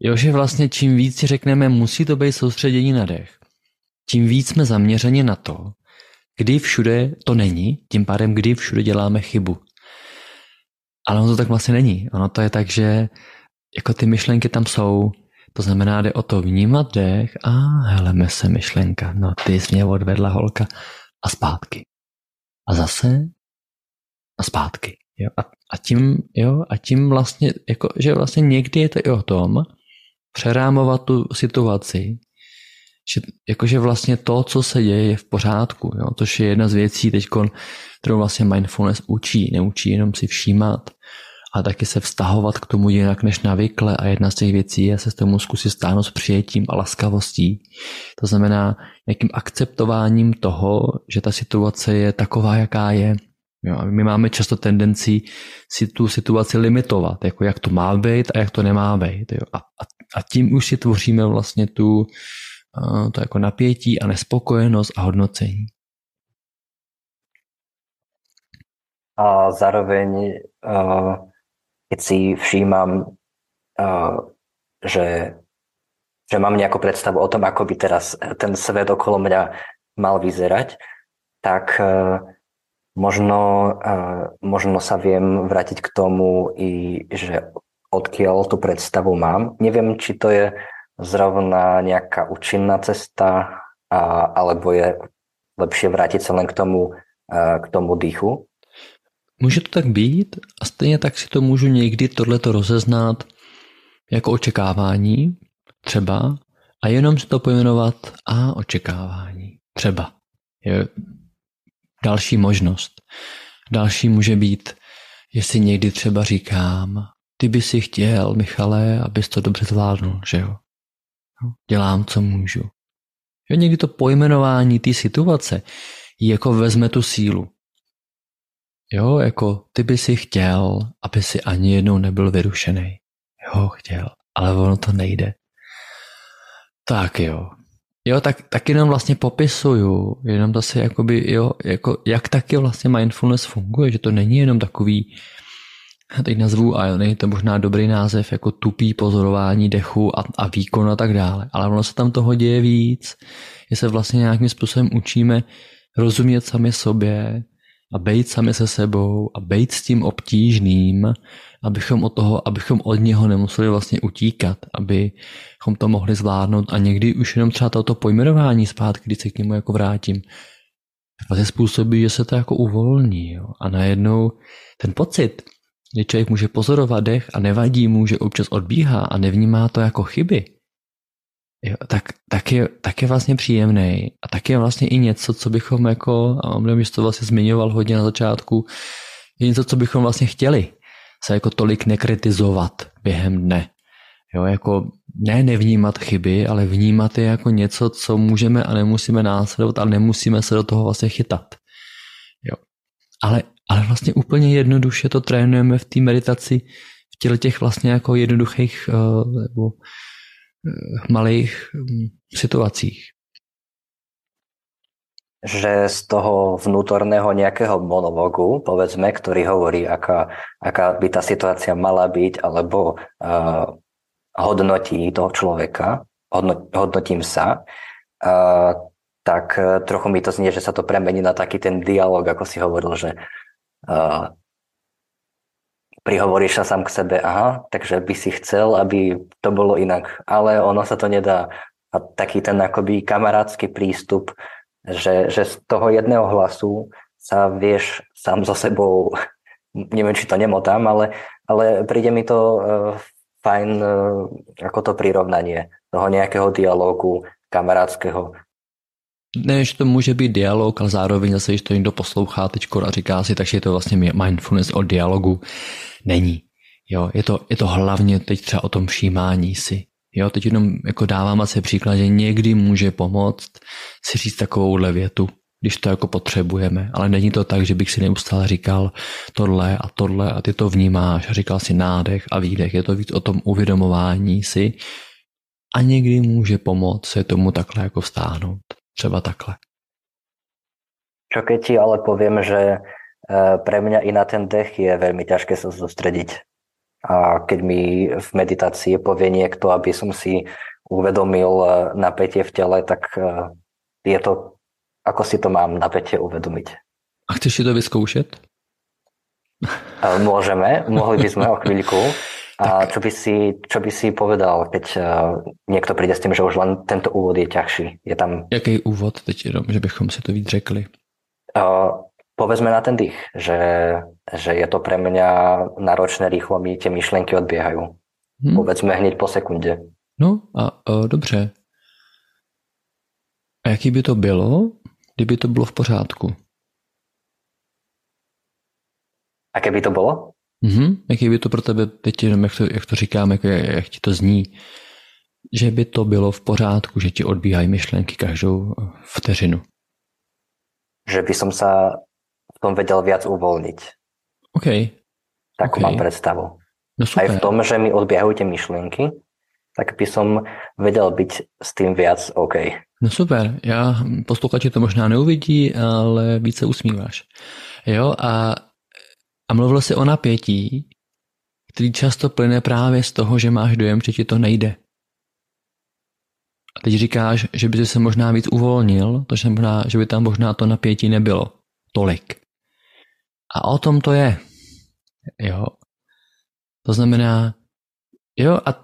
Jo, že vlastně čím víc si řekneme, musí to být soustředění na dech, tím víc jsme zaměřeni na to, kdy všude to není, tím pádem kdy všude děláme chybu. Ale ono to tak vlastně není. Ono to je tak, že jako ty myšlenky tam jsou, to znamená, jde o to vnímat dech a heleme se myšlenka. No ty jsi mě odvedla holka a zpátky. A zase a zpátky. Jo? A, a, tím, jo? a tím vlastně, jako, že vlastně někdy je to i o tom, přerámovat tu situaci, že jakože vlastně to, co se děje, je v pořádku, jo? což je jedna z věcí teď, kterou vlastně mindfulness učí. Neučí jenom si všímat, a taky se vztahovat k tomu jinak než navykle a jedna z těch věcí je se s tomu zkusit stáhnout s přijetím a laskavostí. To znamená nějakým akceptováním toho, že ta situace je taková, jaká je. Jo, a my máme často tendenci si tu situaci limitovat, jako jak to má být a jak to nemá být. Jo. A, a, a tím už si tvoříme vlastně tu, to jako napětí a nespokojenost a hodnocení. A zároveň uh, keď si všímam, uh, že, že mám nejakú predstavu o tom, ako by teraz ten svet okolo mňa mal vyzerať, tak možno, možno sa viem vrátiť k tomu, i že odkiaľ tú predstavu mám. Neviem, či to je zrovna nejaká účinná cesta, a, alebo je lepšie vrátiť sa len k tomu, k tomu dýchu. Může to tak být a stejně tak si to můžu někdy tohleto rozeznat jako očekávání, třeba, a jenom si to pojmenovat a očekávání, třeba. Je další možnost. Další může být, jestli někdy třeba říkám, ty by si chtěl, Michale, abys to dobře zvládnul, že jo? Dělám, co můžu. Jo, někdy to pojmenování té situace jako vezme tu sílu. Jo, jako ty by si chtěl, aby si ani jednou nebyl vyrušený. Jo, chtěl, ale ono to nejde. Tak jo. Jo, tak, tak jenom vlastně popisuju, jenom si jakoby, jo, jako, jak taky vlastně mindfulness funguje, že to není jenom takový, teď nazvu, není to možná dobrý název, jako tupý pozorování dechu a, a výkon a tak dále, ale ono se tam toho děje víc, že se vlastně nějakým způsobem učíme rozumět sami sobě, a bejt sami se sebou a bejt s tím obtížným, abychom od toho, abychom od něho nemuseli vlastně utíkat, abychom to mohli zvládnout a někdy už jenom třeba toto pojmenování zpátky, když se k němu jako vrátím, vlastně způsobí, že se to jako uvolní jo? a najednou ten pocit, kdy člověk může pozorovat dech a nevadí mu, že občas odbíhá a nevnímá to jako chyby, Jo, tak, tak, je, tak je vlastně příjemný a tak je vlastně i něco, co bychom jako, a on to vlastně zmiňoval hodně na začátku, je něco, co bychom vlastně chtěli se jako tolik nekritizovat během dne. Jo, jako ne nevnímat chyby, ale vnímat je jako něco, co můžeme a nemusíme následovat a nemusíme se do toho vlastně chytat. Jo. Ale, ale vlastně úplně jednoduše to trénujeme v té meditaci v těle těch vlastně jako jednoduchých uh, nebo malých hm, situacích. Že z toho vnútorného nejakého monologu, povedzme, ktorý hovorí, aká, aká by tá situácia mala byť, alebo uh, hodnotí toho človeka, hodno, hodnotím sa, uh, tak trochu mi to znie, že sa to premení na taký ten dialog, ako si hovoril, že uh, prihovoríš sa sám k sebe, aha, takže by si chcel, aby to bolo inak, ale ono sa to nedá. A taký ten akoby kamarátsky prístup, že, že z toho jedného hlasu sa vieš sám so sebou, neviem, či to nemotám, ale, ale príde mi to uh, fajn ako to prirovnanie toho nejakého dialógu kamarádskeho. Ne, že to může být dialog, ale zároveň zase, že to někdo poslouchá teď a říká si, takže je to vlastně mindfulness o dialogu. Není. Jo, je to, je to hlavně teď třeba o tom všímání si. Jo, teď jenom jako dávám asi příklad, že někdy může pomoct si říct takovouhle větu, když to jako potřebujeme, ale není to tak, že bych si neustále říkal tohle a tohle a ty to vnímáš a říkal si nádech a výdech. Je to víc o tom uvědomování si a někdy může pomoct se tomu takhle jako vstáhnout. Třeba takhle. Čo keď ti ale poviem, že e, pre mňa i na ten dech je veľmi ťažké sa sústrediť. A keď mi v meditácii povie niekto, aby som si uvedomil e, napätie v tele, tak e, je to, ako si to mám napätie uvedomiť. A chceš si to vyzkoušet? Môžeme, mohli by sme o chvíľku. A čo by, si, čo by si povedal, keď uh, niekto príde s tým, že už len tento úvod je ťažší? Je tam... Jaký úvod teď jenom, že bychom si to víc řekli? Uh, povedzme na ten dých, že, že je to pre mňa náročné, rýchlo mi tie myšlenky odbiehajú. Hmm. Povedzme hneď po sekunde. No a uh, dobře. A jaký by to bylo, kdyby to bylo v pořádku? A keby to bylo? Mm-hmm. Jaký by to pro tebe teď jenom, jak to, jak to říkám, jak, jak ti to zní, že by to bylo v pořádku, že ti odbíhají myšlenky každou vteřinu? Že by som sa v tom vedel viac uvoľniť. OK. Tak okay. mám predstavu. No super. Aj v tom, že mi odbiehajú tie myšlienky, tak by som vedel byť s tým viac OK. No super, já posluchači to možná neuvidí, ale více usmíváš. Jo, a a mluvil si o napětí, který často plyne právě z toho, že máš dojem, že ti to nejde. A teď říkáš, že by se možná víc uvolnil, to možná, že by tam možná to napětí nebylo tolik. A o tom to je. Jo. To znamená, jo, a,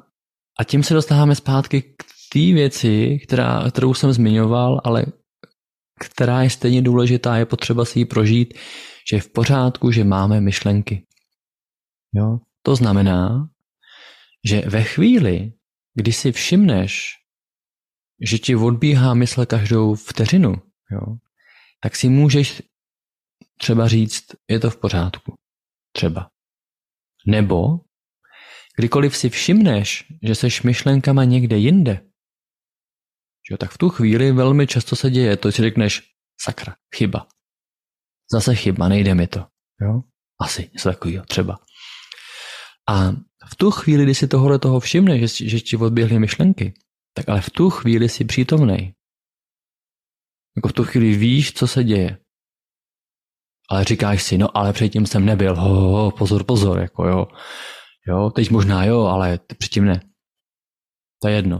a tím se dostáváme zpátky k té věci, která, kterou jsem zmiňoval, ale která je stejně důležitá, je potřeba si ji prožít, že je v pořádku, že máme myšlenky. Jo? To znamená, že ve chvíli, kdy si všimneš, že ti odbíhá mysl každou vteřinu, jo, tak si můžeš třeba říct, je to v pořádku. Třeba. Nebo kdykoliv si všimneš, že seš myšlenkama někde jinde, jo, tak v tu chvíli velmi často se děje to, si řekneš, sakra, chyba. Zase chyba, nejde mi to. Jo? Asi něco takového třeba. A v tu chvíli, kdy si tohle toho všimne, že, že ti odběhly myšlenky, tak ale v tu chvíli si přítomnej. Jako v tu chvíli víš, co se děje. Ale říkáš si, no ale předtím jsem nebyl, ho, ho, pozor, pozor, jako jo. Jo, teď možná jo, ale předtím ne. To je jedno.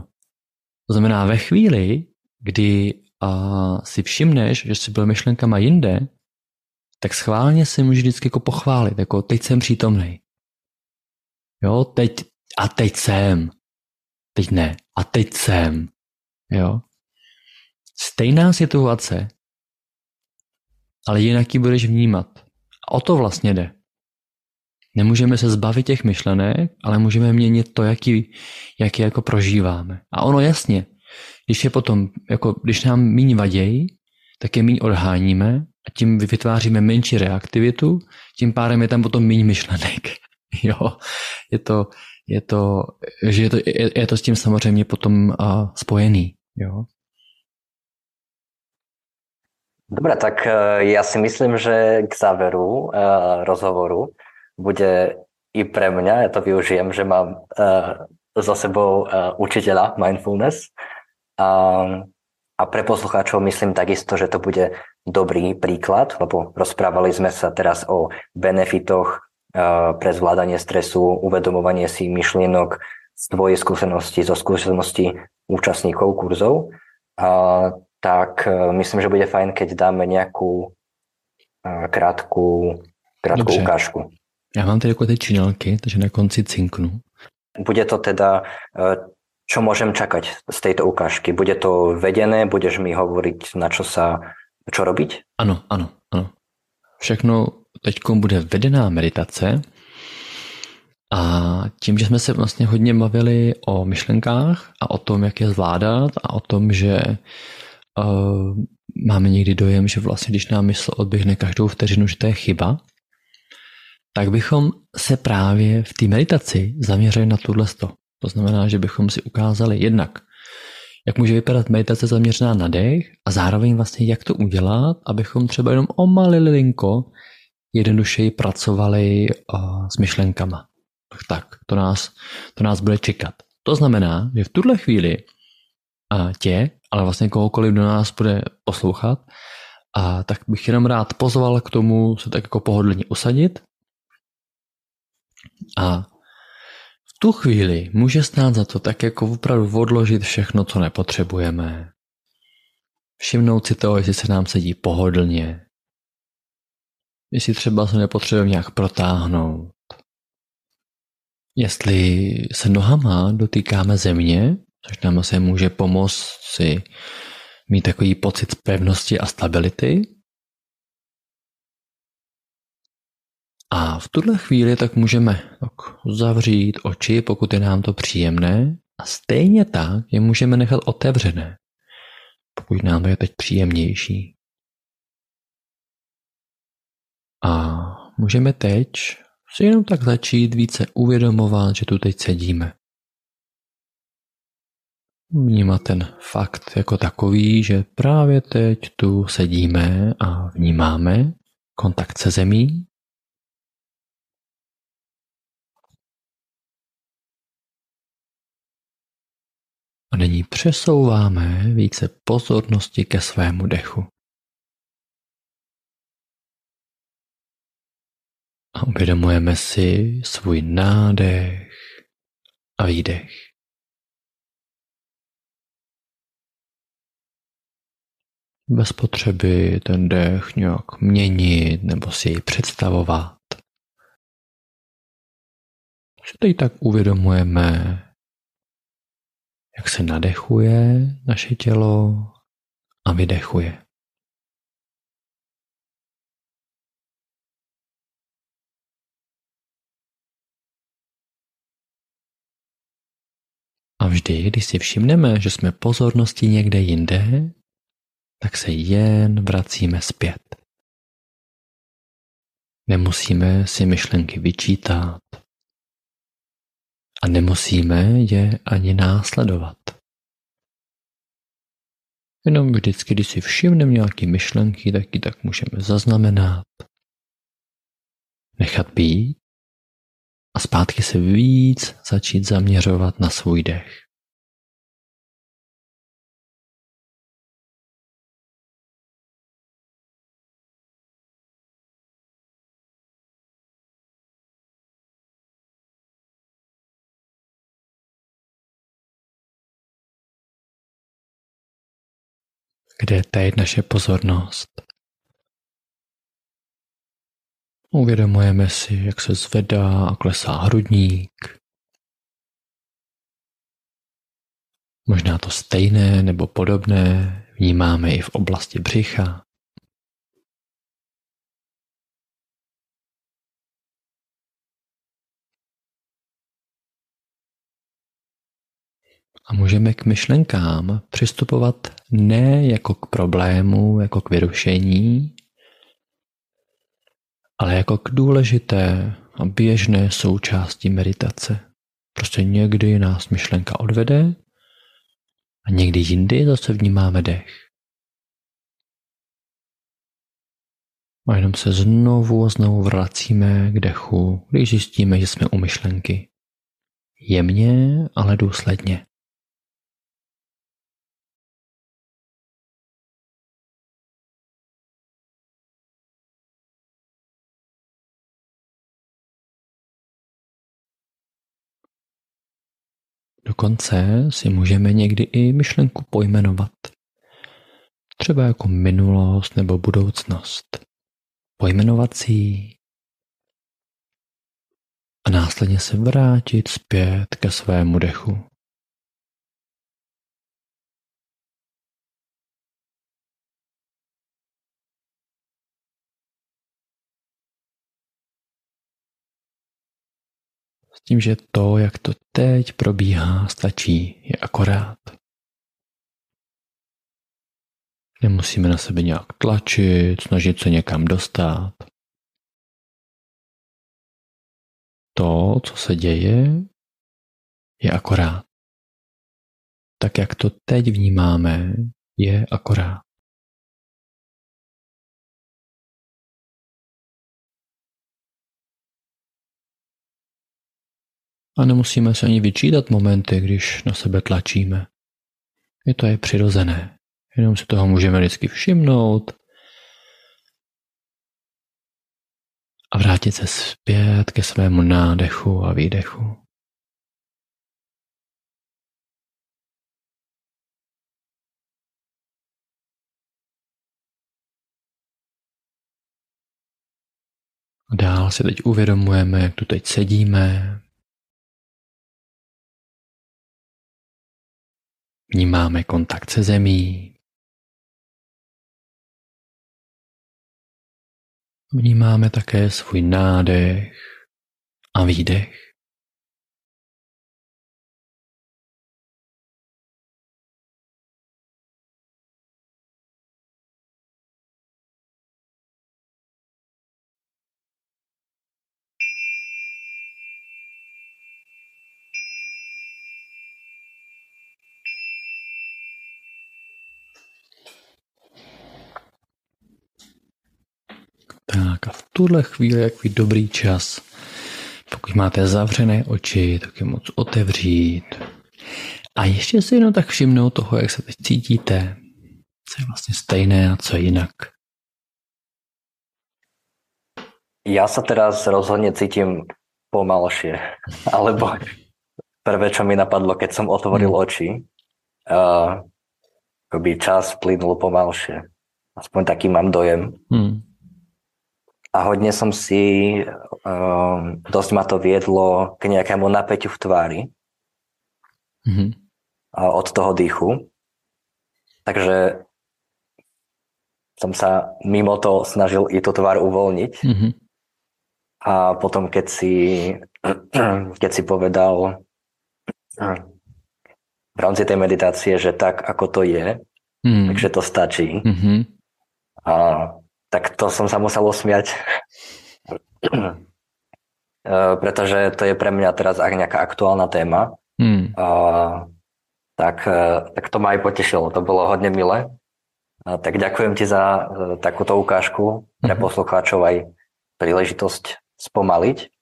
To znamená, ve chvíli, kdy a, si všimneš, že jsi byl myšlenkama jinde, tak schválně si můžeš vždycky jako pochválit, jako teď jsem přítomný. Jo, teď a teď jsem. Teď ne. A teď jsem. Jo. Stejná situace, ale jinak ji budeš vnímat. A o to vlastně jde. Nemůžeme se zbavit těch myšlenek, ale můžeme měnit to, jaký, jaký jako prožíváme. A ono jasně, když je potom, jako když nám míň vadějí, tak je míň odháníme tím vytváříme menší reaktivitu, tím pádem je tam potom méně myšlenek. jo, je to, je to, že je to, je, je to s tím samozřejmě potom uh, spojený. Jo. Dobre, tak uh, ja si myslím, že k záveru uh, rozhovoru bude i pre mňa, ja to využijem, že mám uh, za sebou uh, učiteľa mindfulness. Um, a pre poslucháčov myslím takisto, že to bude dobrý príklad, lebo rozprávali sme sa teraz o benefitoch eh, pre zvládanie stresu, uvedomovanie si myšlienok z tvojej skúsenosti, zo skúsenosti účastníkov kurzov. A, tak eh, myslím, že bude fajn, keď dáme nejakú eh, krátku, krátku Dobře. ukážku. Já mám tady jako ty činelky, takže na konci cinknu. Bude to teda čo môžem čakať z tejto ukážky? Bude to vedené? Budeš mi hovoriť, na čo sa, čo robiť? Ano, ano, ano. Všechno teď bude vedená meditace A tím, že jsme se vlastně hodně bavili o myšlenkách a o tom, jak je zvládat a o tom, že uh, máme někdy dojem, že vlastně, když nám mysl odběhne každou vteřinu, že to je chyba, tak bychom se právě v té meditaci zaměřili na tuhle sto. To znamená, že bychom si ukázali jednak, jak může vypadat meditace zaměřená na dech a zároveň vlastně jak to udělat, abychom třeba jenom o malilinko jednodušeji pracovali uh, s myšlenkama. Tak, to nás, to nás bude čekat. To znamená, že v tuhle chvíli uh, tě, ale vlastně kohokoliv, kdo nás bude poslouchat, a tak bych jenom rád pozval k tomu se tak jako pohodlně usadit a tu chvíli může stát za to tak jako opravdu odložit všechno, co nepotřebujeme. Všimnout si toho, jestli se nám sedí pohodlně. Jestli třeba se nepotřebujeme nějak protáhnout. Jestli se nohama dotýkáme země, což nám asi může pomoct si mít takový pocit pevnosti a stability, A v tuhle chvíli tak můžeme tak zavřít oči, pokud je nám to příjemné, a stejně tak je můžeme nechat otevřené, pokud nám to je teď příjemnější. A můžeme teď si jenom tak začít více uvědomovat, že tu teď sedíme. Vnímat ten fakt jako takový, že právě teď tu sedíme a vnímáme kontakt se zemí, A nyní přesouváme více pozornosti ke svému dechu. A uvědomujeme si svůj nádech a výdech. Bez potřeby ten dech nějak měnit nebo si jej představovat. Si teď tak uvědomujeme, jak se nadechuje naše tělo a vydechuje. A vždy, když si všimneme, že jsme pozornosti někde jinde, tak se jen vracíme zpět. Nemusíme si myšlenky vyčítat, a nemusíme je ani následovat. Jenom vždycky, když si všimneme nějaké myšlenky, tak ji tak můžeme zaznamenat, nechat být a zpátky se víc začít zaměřovat na svůj dech. Kde je teď naše pozornost. Uvědomujeme si, jak se zvedá a klesá hrudník. Možná to stejné nebo podobné vnímáme i v oblasti břicha. A můžeme k myšlenkám přistupovat ne jako k problému, jako k vyrušení, ale jako k důležité a běžné součásti meditace. Prostě někdy nás myšlenka odvede a někdy jindy zase vnímáme dech. A jenom se znovu a znovu vracíme k dechu, když zjistíme, že jsme u myšlenky. Jemně, ale důsledně. Dokonce si můžeme někdy i myšlenku pojmenovat. Třeba jako minulost nebo budoucnost. Ji a následně se vrátit zpět ke svému dechu. Tím, že to, jak to teď probíhá, stačí, je akorát. Nemusíme na sebe nějak tlačit, snažit se někam dostat. To, co se děje, je akorát. Tak, jak to teď vnímáme, je akorát. A nemusíme se ani vyčítat momenty, když na sebe tlačíme. Je to je přirozené. Jenom si toho můžeme vždycky všimnout a vrátit se zpět ke svému nádechu a výdechu. Dál si teď uvědomujeme, jak tu teď sedíme. Vnímáme kontakt se zemí. Vnímáme také svůj nádech a výdech. Tuhle chvíli je takový dobrý čas. Pokud máte zavřené oči, tak je moc otevřít. A ještě si jenom tak všimnout toho, jak se teď cítíte. Co je vlastně stejné a co jinak. Ja sa teraz rozhodne cítim pomalšie. Alebo prvé, čo mi napadlo, keď som otvoril hmm. oči, uh, akoby čas plynul pomalšie. Aspoň taký mám dojem. Hmm a hodne som si, um, dosť ma to viedlo k nejakému napäťu v tvári mm-hmm. od toho dýchu. Takže som sa mimo to snažil i tú tvár uvoľniť. Mm-hmm. A potom, keď si, keď si povedal v rámci tej meditácie, že tak, ako to je, mm. takže to stačí. Mm-hmm. A tak to som sa musel osmiať. Eh, pretože to je pre mňa teraz ak nejaká aktuálna téma. Hmm. Uh, tak, uh, tak to ma aj potešilo. To bolo hodne milé. Uh, tak ďakujem ti za uh, takúto ukážku pre hmm. poslucháčov aj príležitosť spomaliť.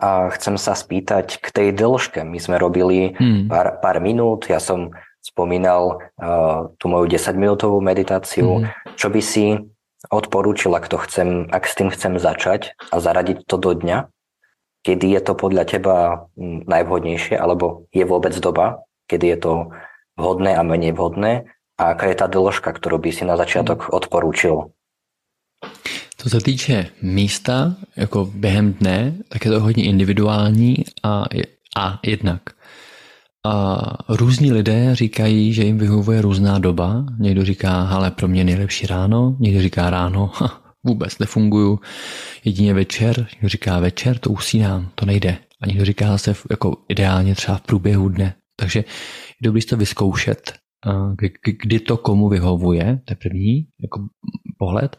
A chcem sa spýtať k tej dĺžke. My sme robili hmm. pár, pár minút, ja som spomínal uh, tú moju 10-minútovú meditáciu. Mm. Čo by si odporúčil, ak, to chcem, ak s tým chcem začať a zaradiť to do dňa? Kedy je to podľa teba hm, najvhodnejšie, alebo je vôbec doba, kedy je to vhodné a menej vhodné? A aká je ta dĺžka, kterou by si na začátek odporúčil? Co se týče místa, jako během dne, tak je to hodně individuální a, a jednak a různí lidé říkají, že jim vyhovuje různá doba. Někdo říká, ale pro mě nejlepší ráno, někdo říká ráno, ha, vůbec nefunguju, jedině večer, někdo říká večer, to usínám, to nejde. A někdo říká zase jako ideálně třeba v průběhu dne. Takže je dobré to vyzkoušet, kdy to komu vyhovuje, to je první jako pohled.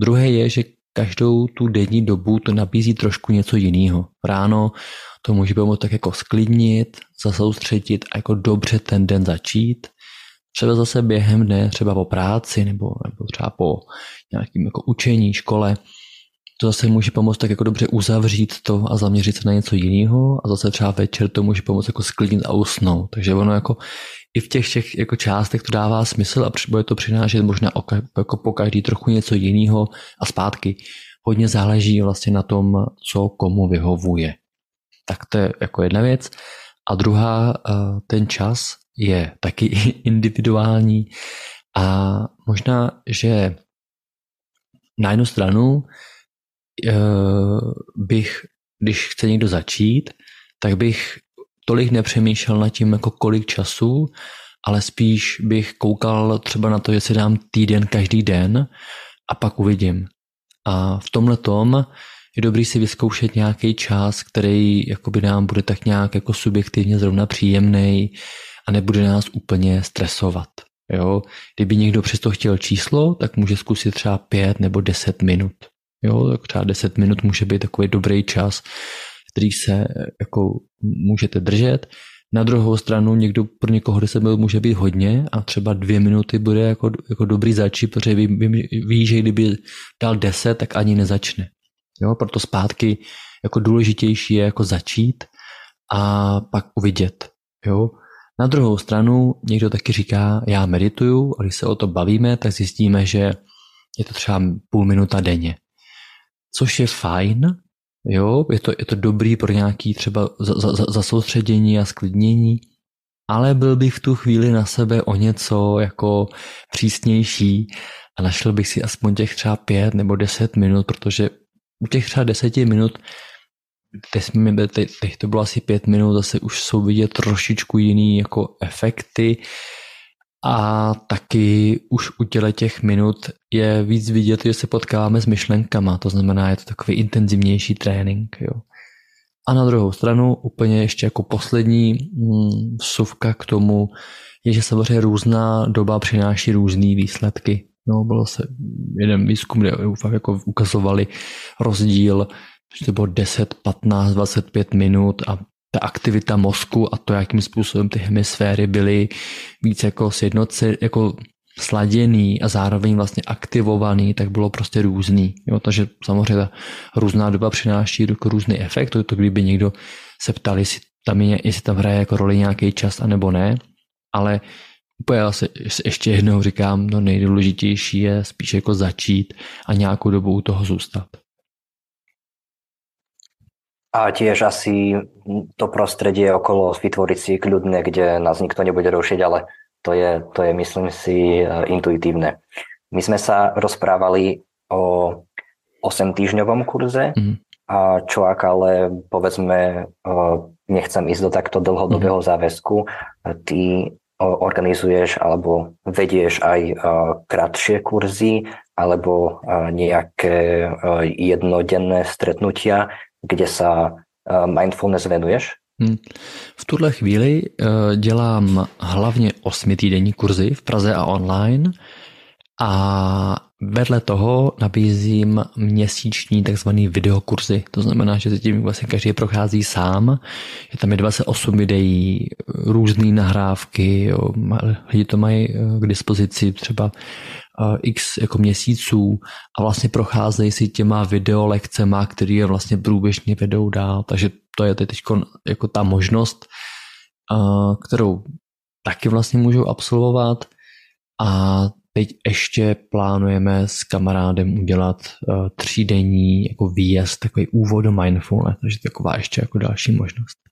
Druhé je, že každou tu denní dobu to nabízí trošku něco jiného. Ráno to může pomoct tak jako sklidnit, zasoustředit a jako dobře ten den začít. Třeba zase během dne, třeba po práci nebo, nebo třeba po nějakým jako učení, škole, to zase může pomoct tak jako dobře uzavřít to a zaměřit se na něco jiného a zase třeba večer to může pomoct jako sklidnit a usnout. Takže ono jako i v těch všech jako částech to dává smysl a bude to přinášet možná jako po každý trochu něco jiného a zpátky. Hodně záleží vlastně na tom, co komu vyhovuje. Tak to je jako jedna věc. A druhá, eh, ten čas je taky individuální a možná, že na jednu stranu bych, když chce někdo začít, tak bych tolik nepřemýšlel nad tím, jako kolik času, ale spíš bych koukal třeba na to, že si dám týden každý den a pak uvidím. A v tomhle tom je dobrý si vyzkoušet nějaký čas, který jakoby nám bude tak nějak jako subjektivně zrovna příjemný a nebude nás úplně stresovat. Jo? Kdyby někdo přesto chtěl číslo, tak může zkusit třeba pět nebo deset minut. Jo? Tak třeba deset minut může být takový dobrý čas, který se jako můžete držet. Na druhou stranu někdo, pro někoho 10 minut může být hodně a třeba dvě minuty bude jako, jako dobrý začít, protože ví, ví, ví, že kdyby dal 10, tak ani nezačne. Jo? Proto zpátky jako důležitější je jako začít a pak uvidět. Jo? Na druhou stranu někdo taky říká, já medituju a když se o to bavíme, tak zjistíme, že je to třeba půl minuta denně. Což je fajn, jo, je to, je to dobrý pro nějaký třeba zasoustředění za, za a sklidnění, ale byl bych v tu chvíli na sebe o něco jako přísnější a našel bych si aspoň těch třeba pět nebo deset minut, protože u těch třeba deseti minut teď, teď to bylo asi pět minut, zase už jsou vidět trošičku jiný jako efekty a taky už u těle těch minut je víc vidět, že se potkáváme s myšlenkama, to znamená, je to takový intenzivnější trénink. Jo. A na druhou stranu, úplně ještě jako poslední mm, vsuvka k tomu, je, že samozřejmě různá doba přináší různé výsledky. No, bylo se jeden výzkum, kde fakt jako ukazovali rozdíl že to bylo 10, 15, 25 minut a ta aktivita mozku a to, jakým způsobem ty hemisféry byly víc jako sjednoce, jako sladěný a zároveň vlastně aktivovaný, tak bylo prostě různý. Jo, takže samozřejmě ta různá doba přináší jako různý efekt. To, to kdyby někdo se ptal, jestli tam, je, jestli tam hraje jako roli nějaký čas a nebo ne, ale úplně já se ještě jednou říkám, no nejdůležitější je spíš jako začít a nějakou dobu u toho zůstat. A tiež asi to prostredie okolo vytvoriť si kľudne, kde nás nikto nebude rušiť, ale to je, to je myslím si, intuitívne. My sme sa rozprávali o 8-týždňovom kurze, mm. a čo ak ale povedzme nechcem ísť do takto dlhodobého mm. záväzku, ty organizuješ alebo vedieš aj kratšie kurzy alebo nejaké jednodenné stretnutia, kde sa eh, mindfulness venuješ? Hmm. V tuhle chvíli uh, dělám hlavně osmitýdenní kurzy v Praze a online a vedle toho nabízím měsíční takzvaný videokurzy. To znamená, že tím vlastně každý prochází sám. Je tam je 28 videí, různé nahrávky, jo. lidi to mají eh, k dispozici třeba x jako měsíců a vlastně procházejí si těma videolekcema, který je vlastně průběžně vedou dál, takže to je teď jako ta možnost, kterou taky vlastně můžou absolvovat a teď ještě plánujeme s kamarádem udělat třídenní jako výjezd, takový úvod do mindfulness, takže taková ještě jako další možnost.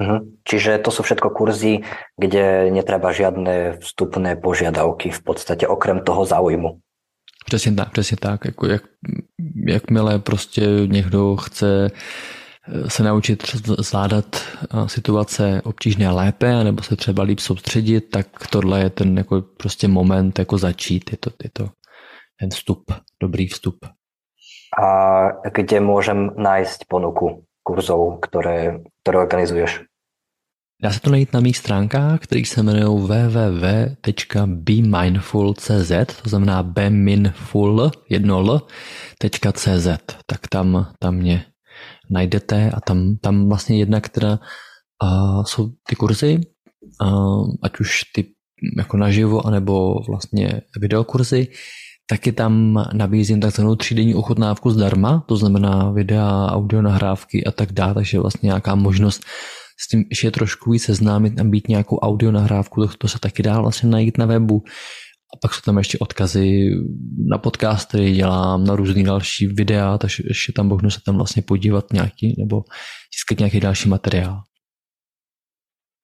Mhm. Čiže to sú všetko kurzy, kde netreba žiadne vstupné požiadavky v podstate okrem toho záujmu. Přesně tak, přesně tak. Jako jak, jakmile prostě někdo chce eh, se naučit zvládat eh, situace obtížně lépe, nebo se třeba líp soustředit, tak tohle je ten jako prostě moment jako začít. Je to, je to ten vstup, dobrý vstup. A kde můžem najít ponuku kurzov, které, které organizuješ? Dá se to najít na mých stránkách, které se jmenují www.bemindful.cz, to znamená beminful, jedno l, .cz, tak tam, tam mě najdete a tam, tam vlastně jedna, která uh, jsou ty kurzy, uh, ať už ty jako naživo, anebo vlastně videokurzy, taky tam nabízím takzvanou třídenní ochutnávku zdarma, to znamená videa, audio nahrávky a tak dále, takže vlastně nějaká možnost s tím ještě trošku víc seznámit a být nějakou audio nahrávku, to, to se taky dá vlastně najít na webu. A pak jsou tam ještě odkazy na podcast, který dělám, na různé další videa, takže ještě tam možno se tam vlastně podívat nějaký, nebo získat nějaký další materiál.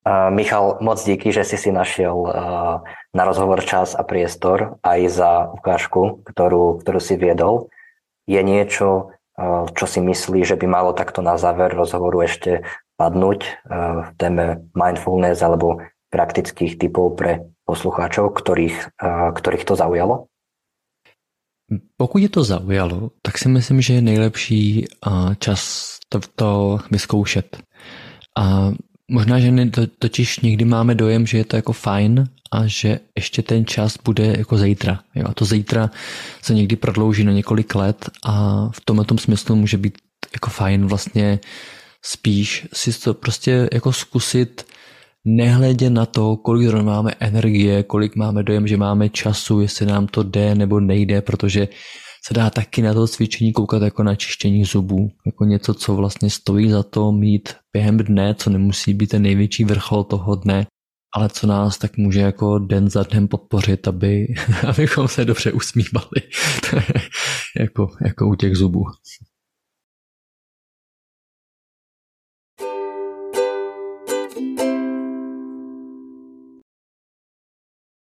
Michal, moc díky, že si si našiel uh, na rozhovor čas a priestor aj za ukážku, ktorú, ktorú si viedol. Je uh, čo si myslí, že by malo takto na záver rozhovoru ešte padnúť eh, v téme mindfulness alebo praktických typov pre poslucháčov, ktorých, ktorých to zaujalo? pokud je to zaujalo, tak si myslím, že je nejlepší čas to, to vyzkoušet. A možná, že to, totiž někdy máme dojem, že je to jako fajn a že ještě ten čas bude jako zítra. Jo? A to zítra se někdy prodlouží na několik let a v tomhle tom smyslu může být jako fajn vlastně spíš si to prostě jako zkusit nehledě na to, kolik zrovna máme energie, kolik máme dojem, že máme času, jestli nám to jde nebo nejde, protože se dá taky na to cvičení koukat jako na čištění zubů, jako něco, co vlastně stojí za to mít během dne, co nemusí být ten největší vrchol toho dne, ale co nás tak může jako den za dnem podpořit, aby, abychom se dobře usmívali, jako, jako u těch zubů.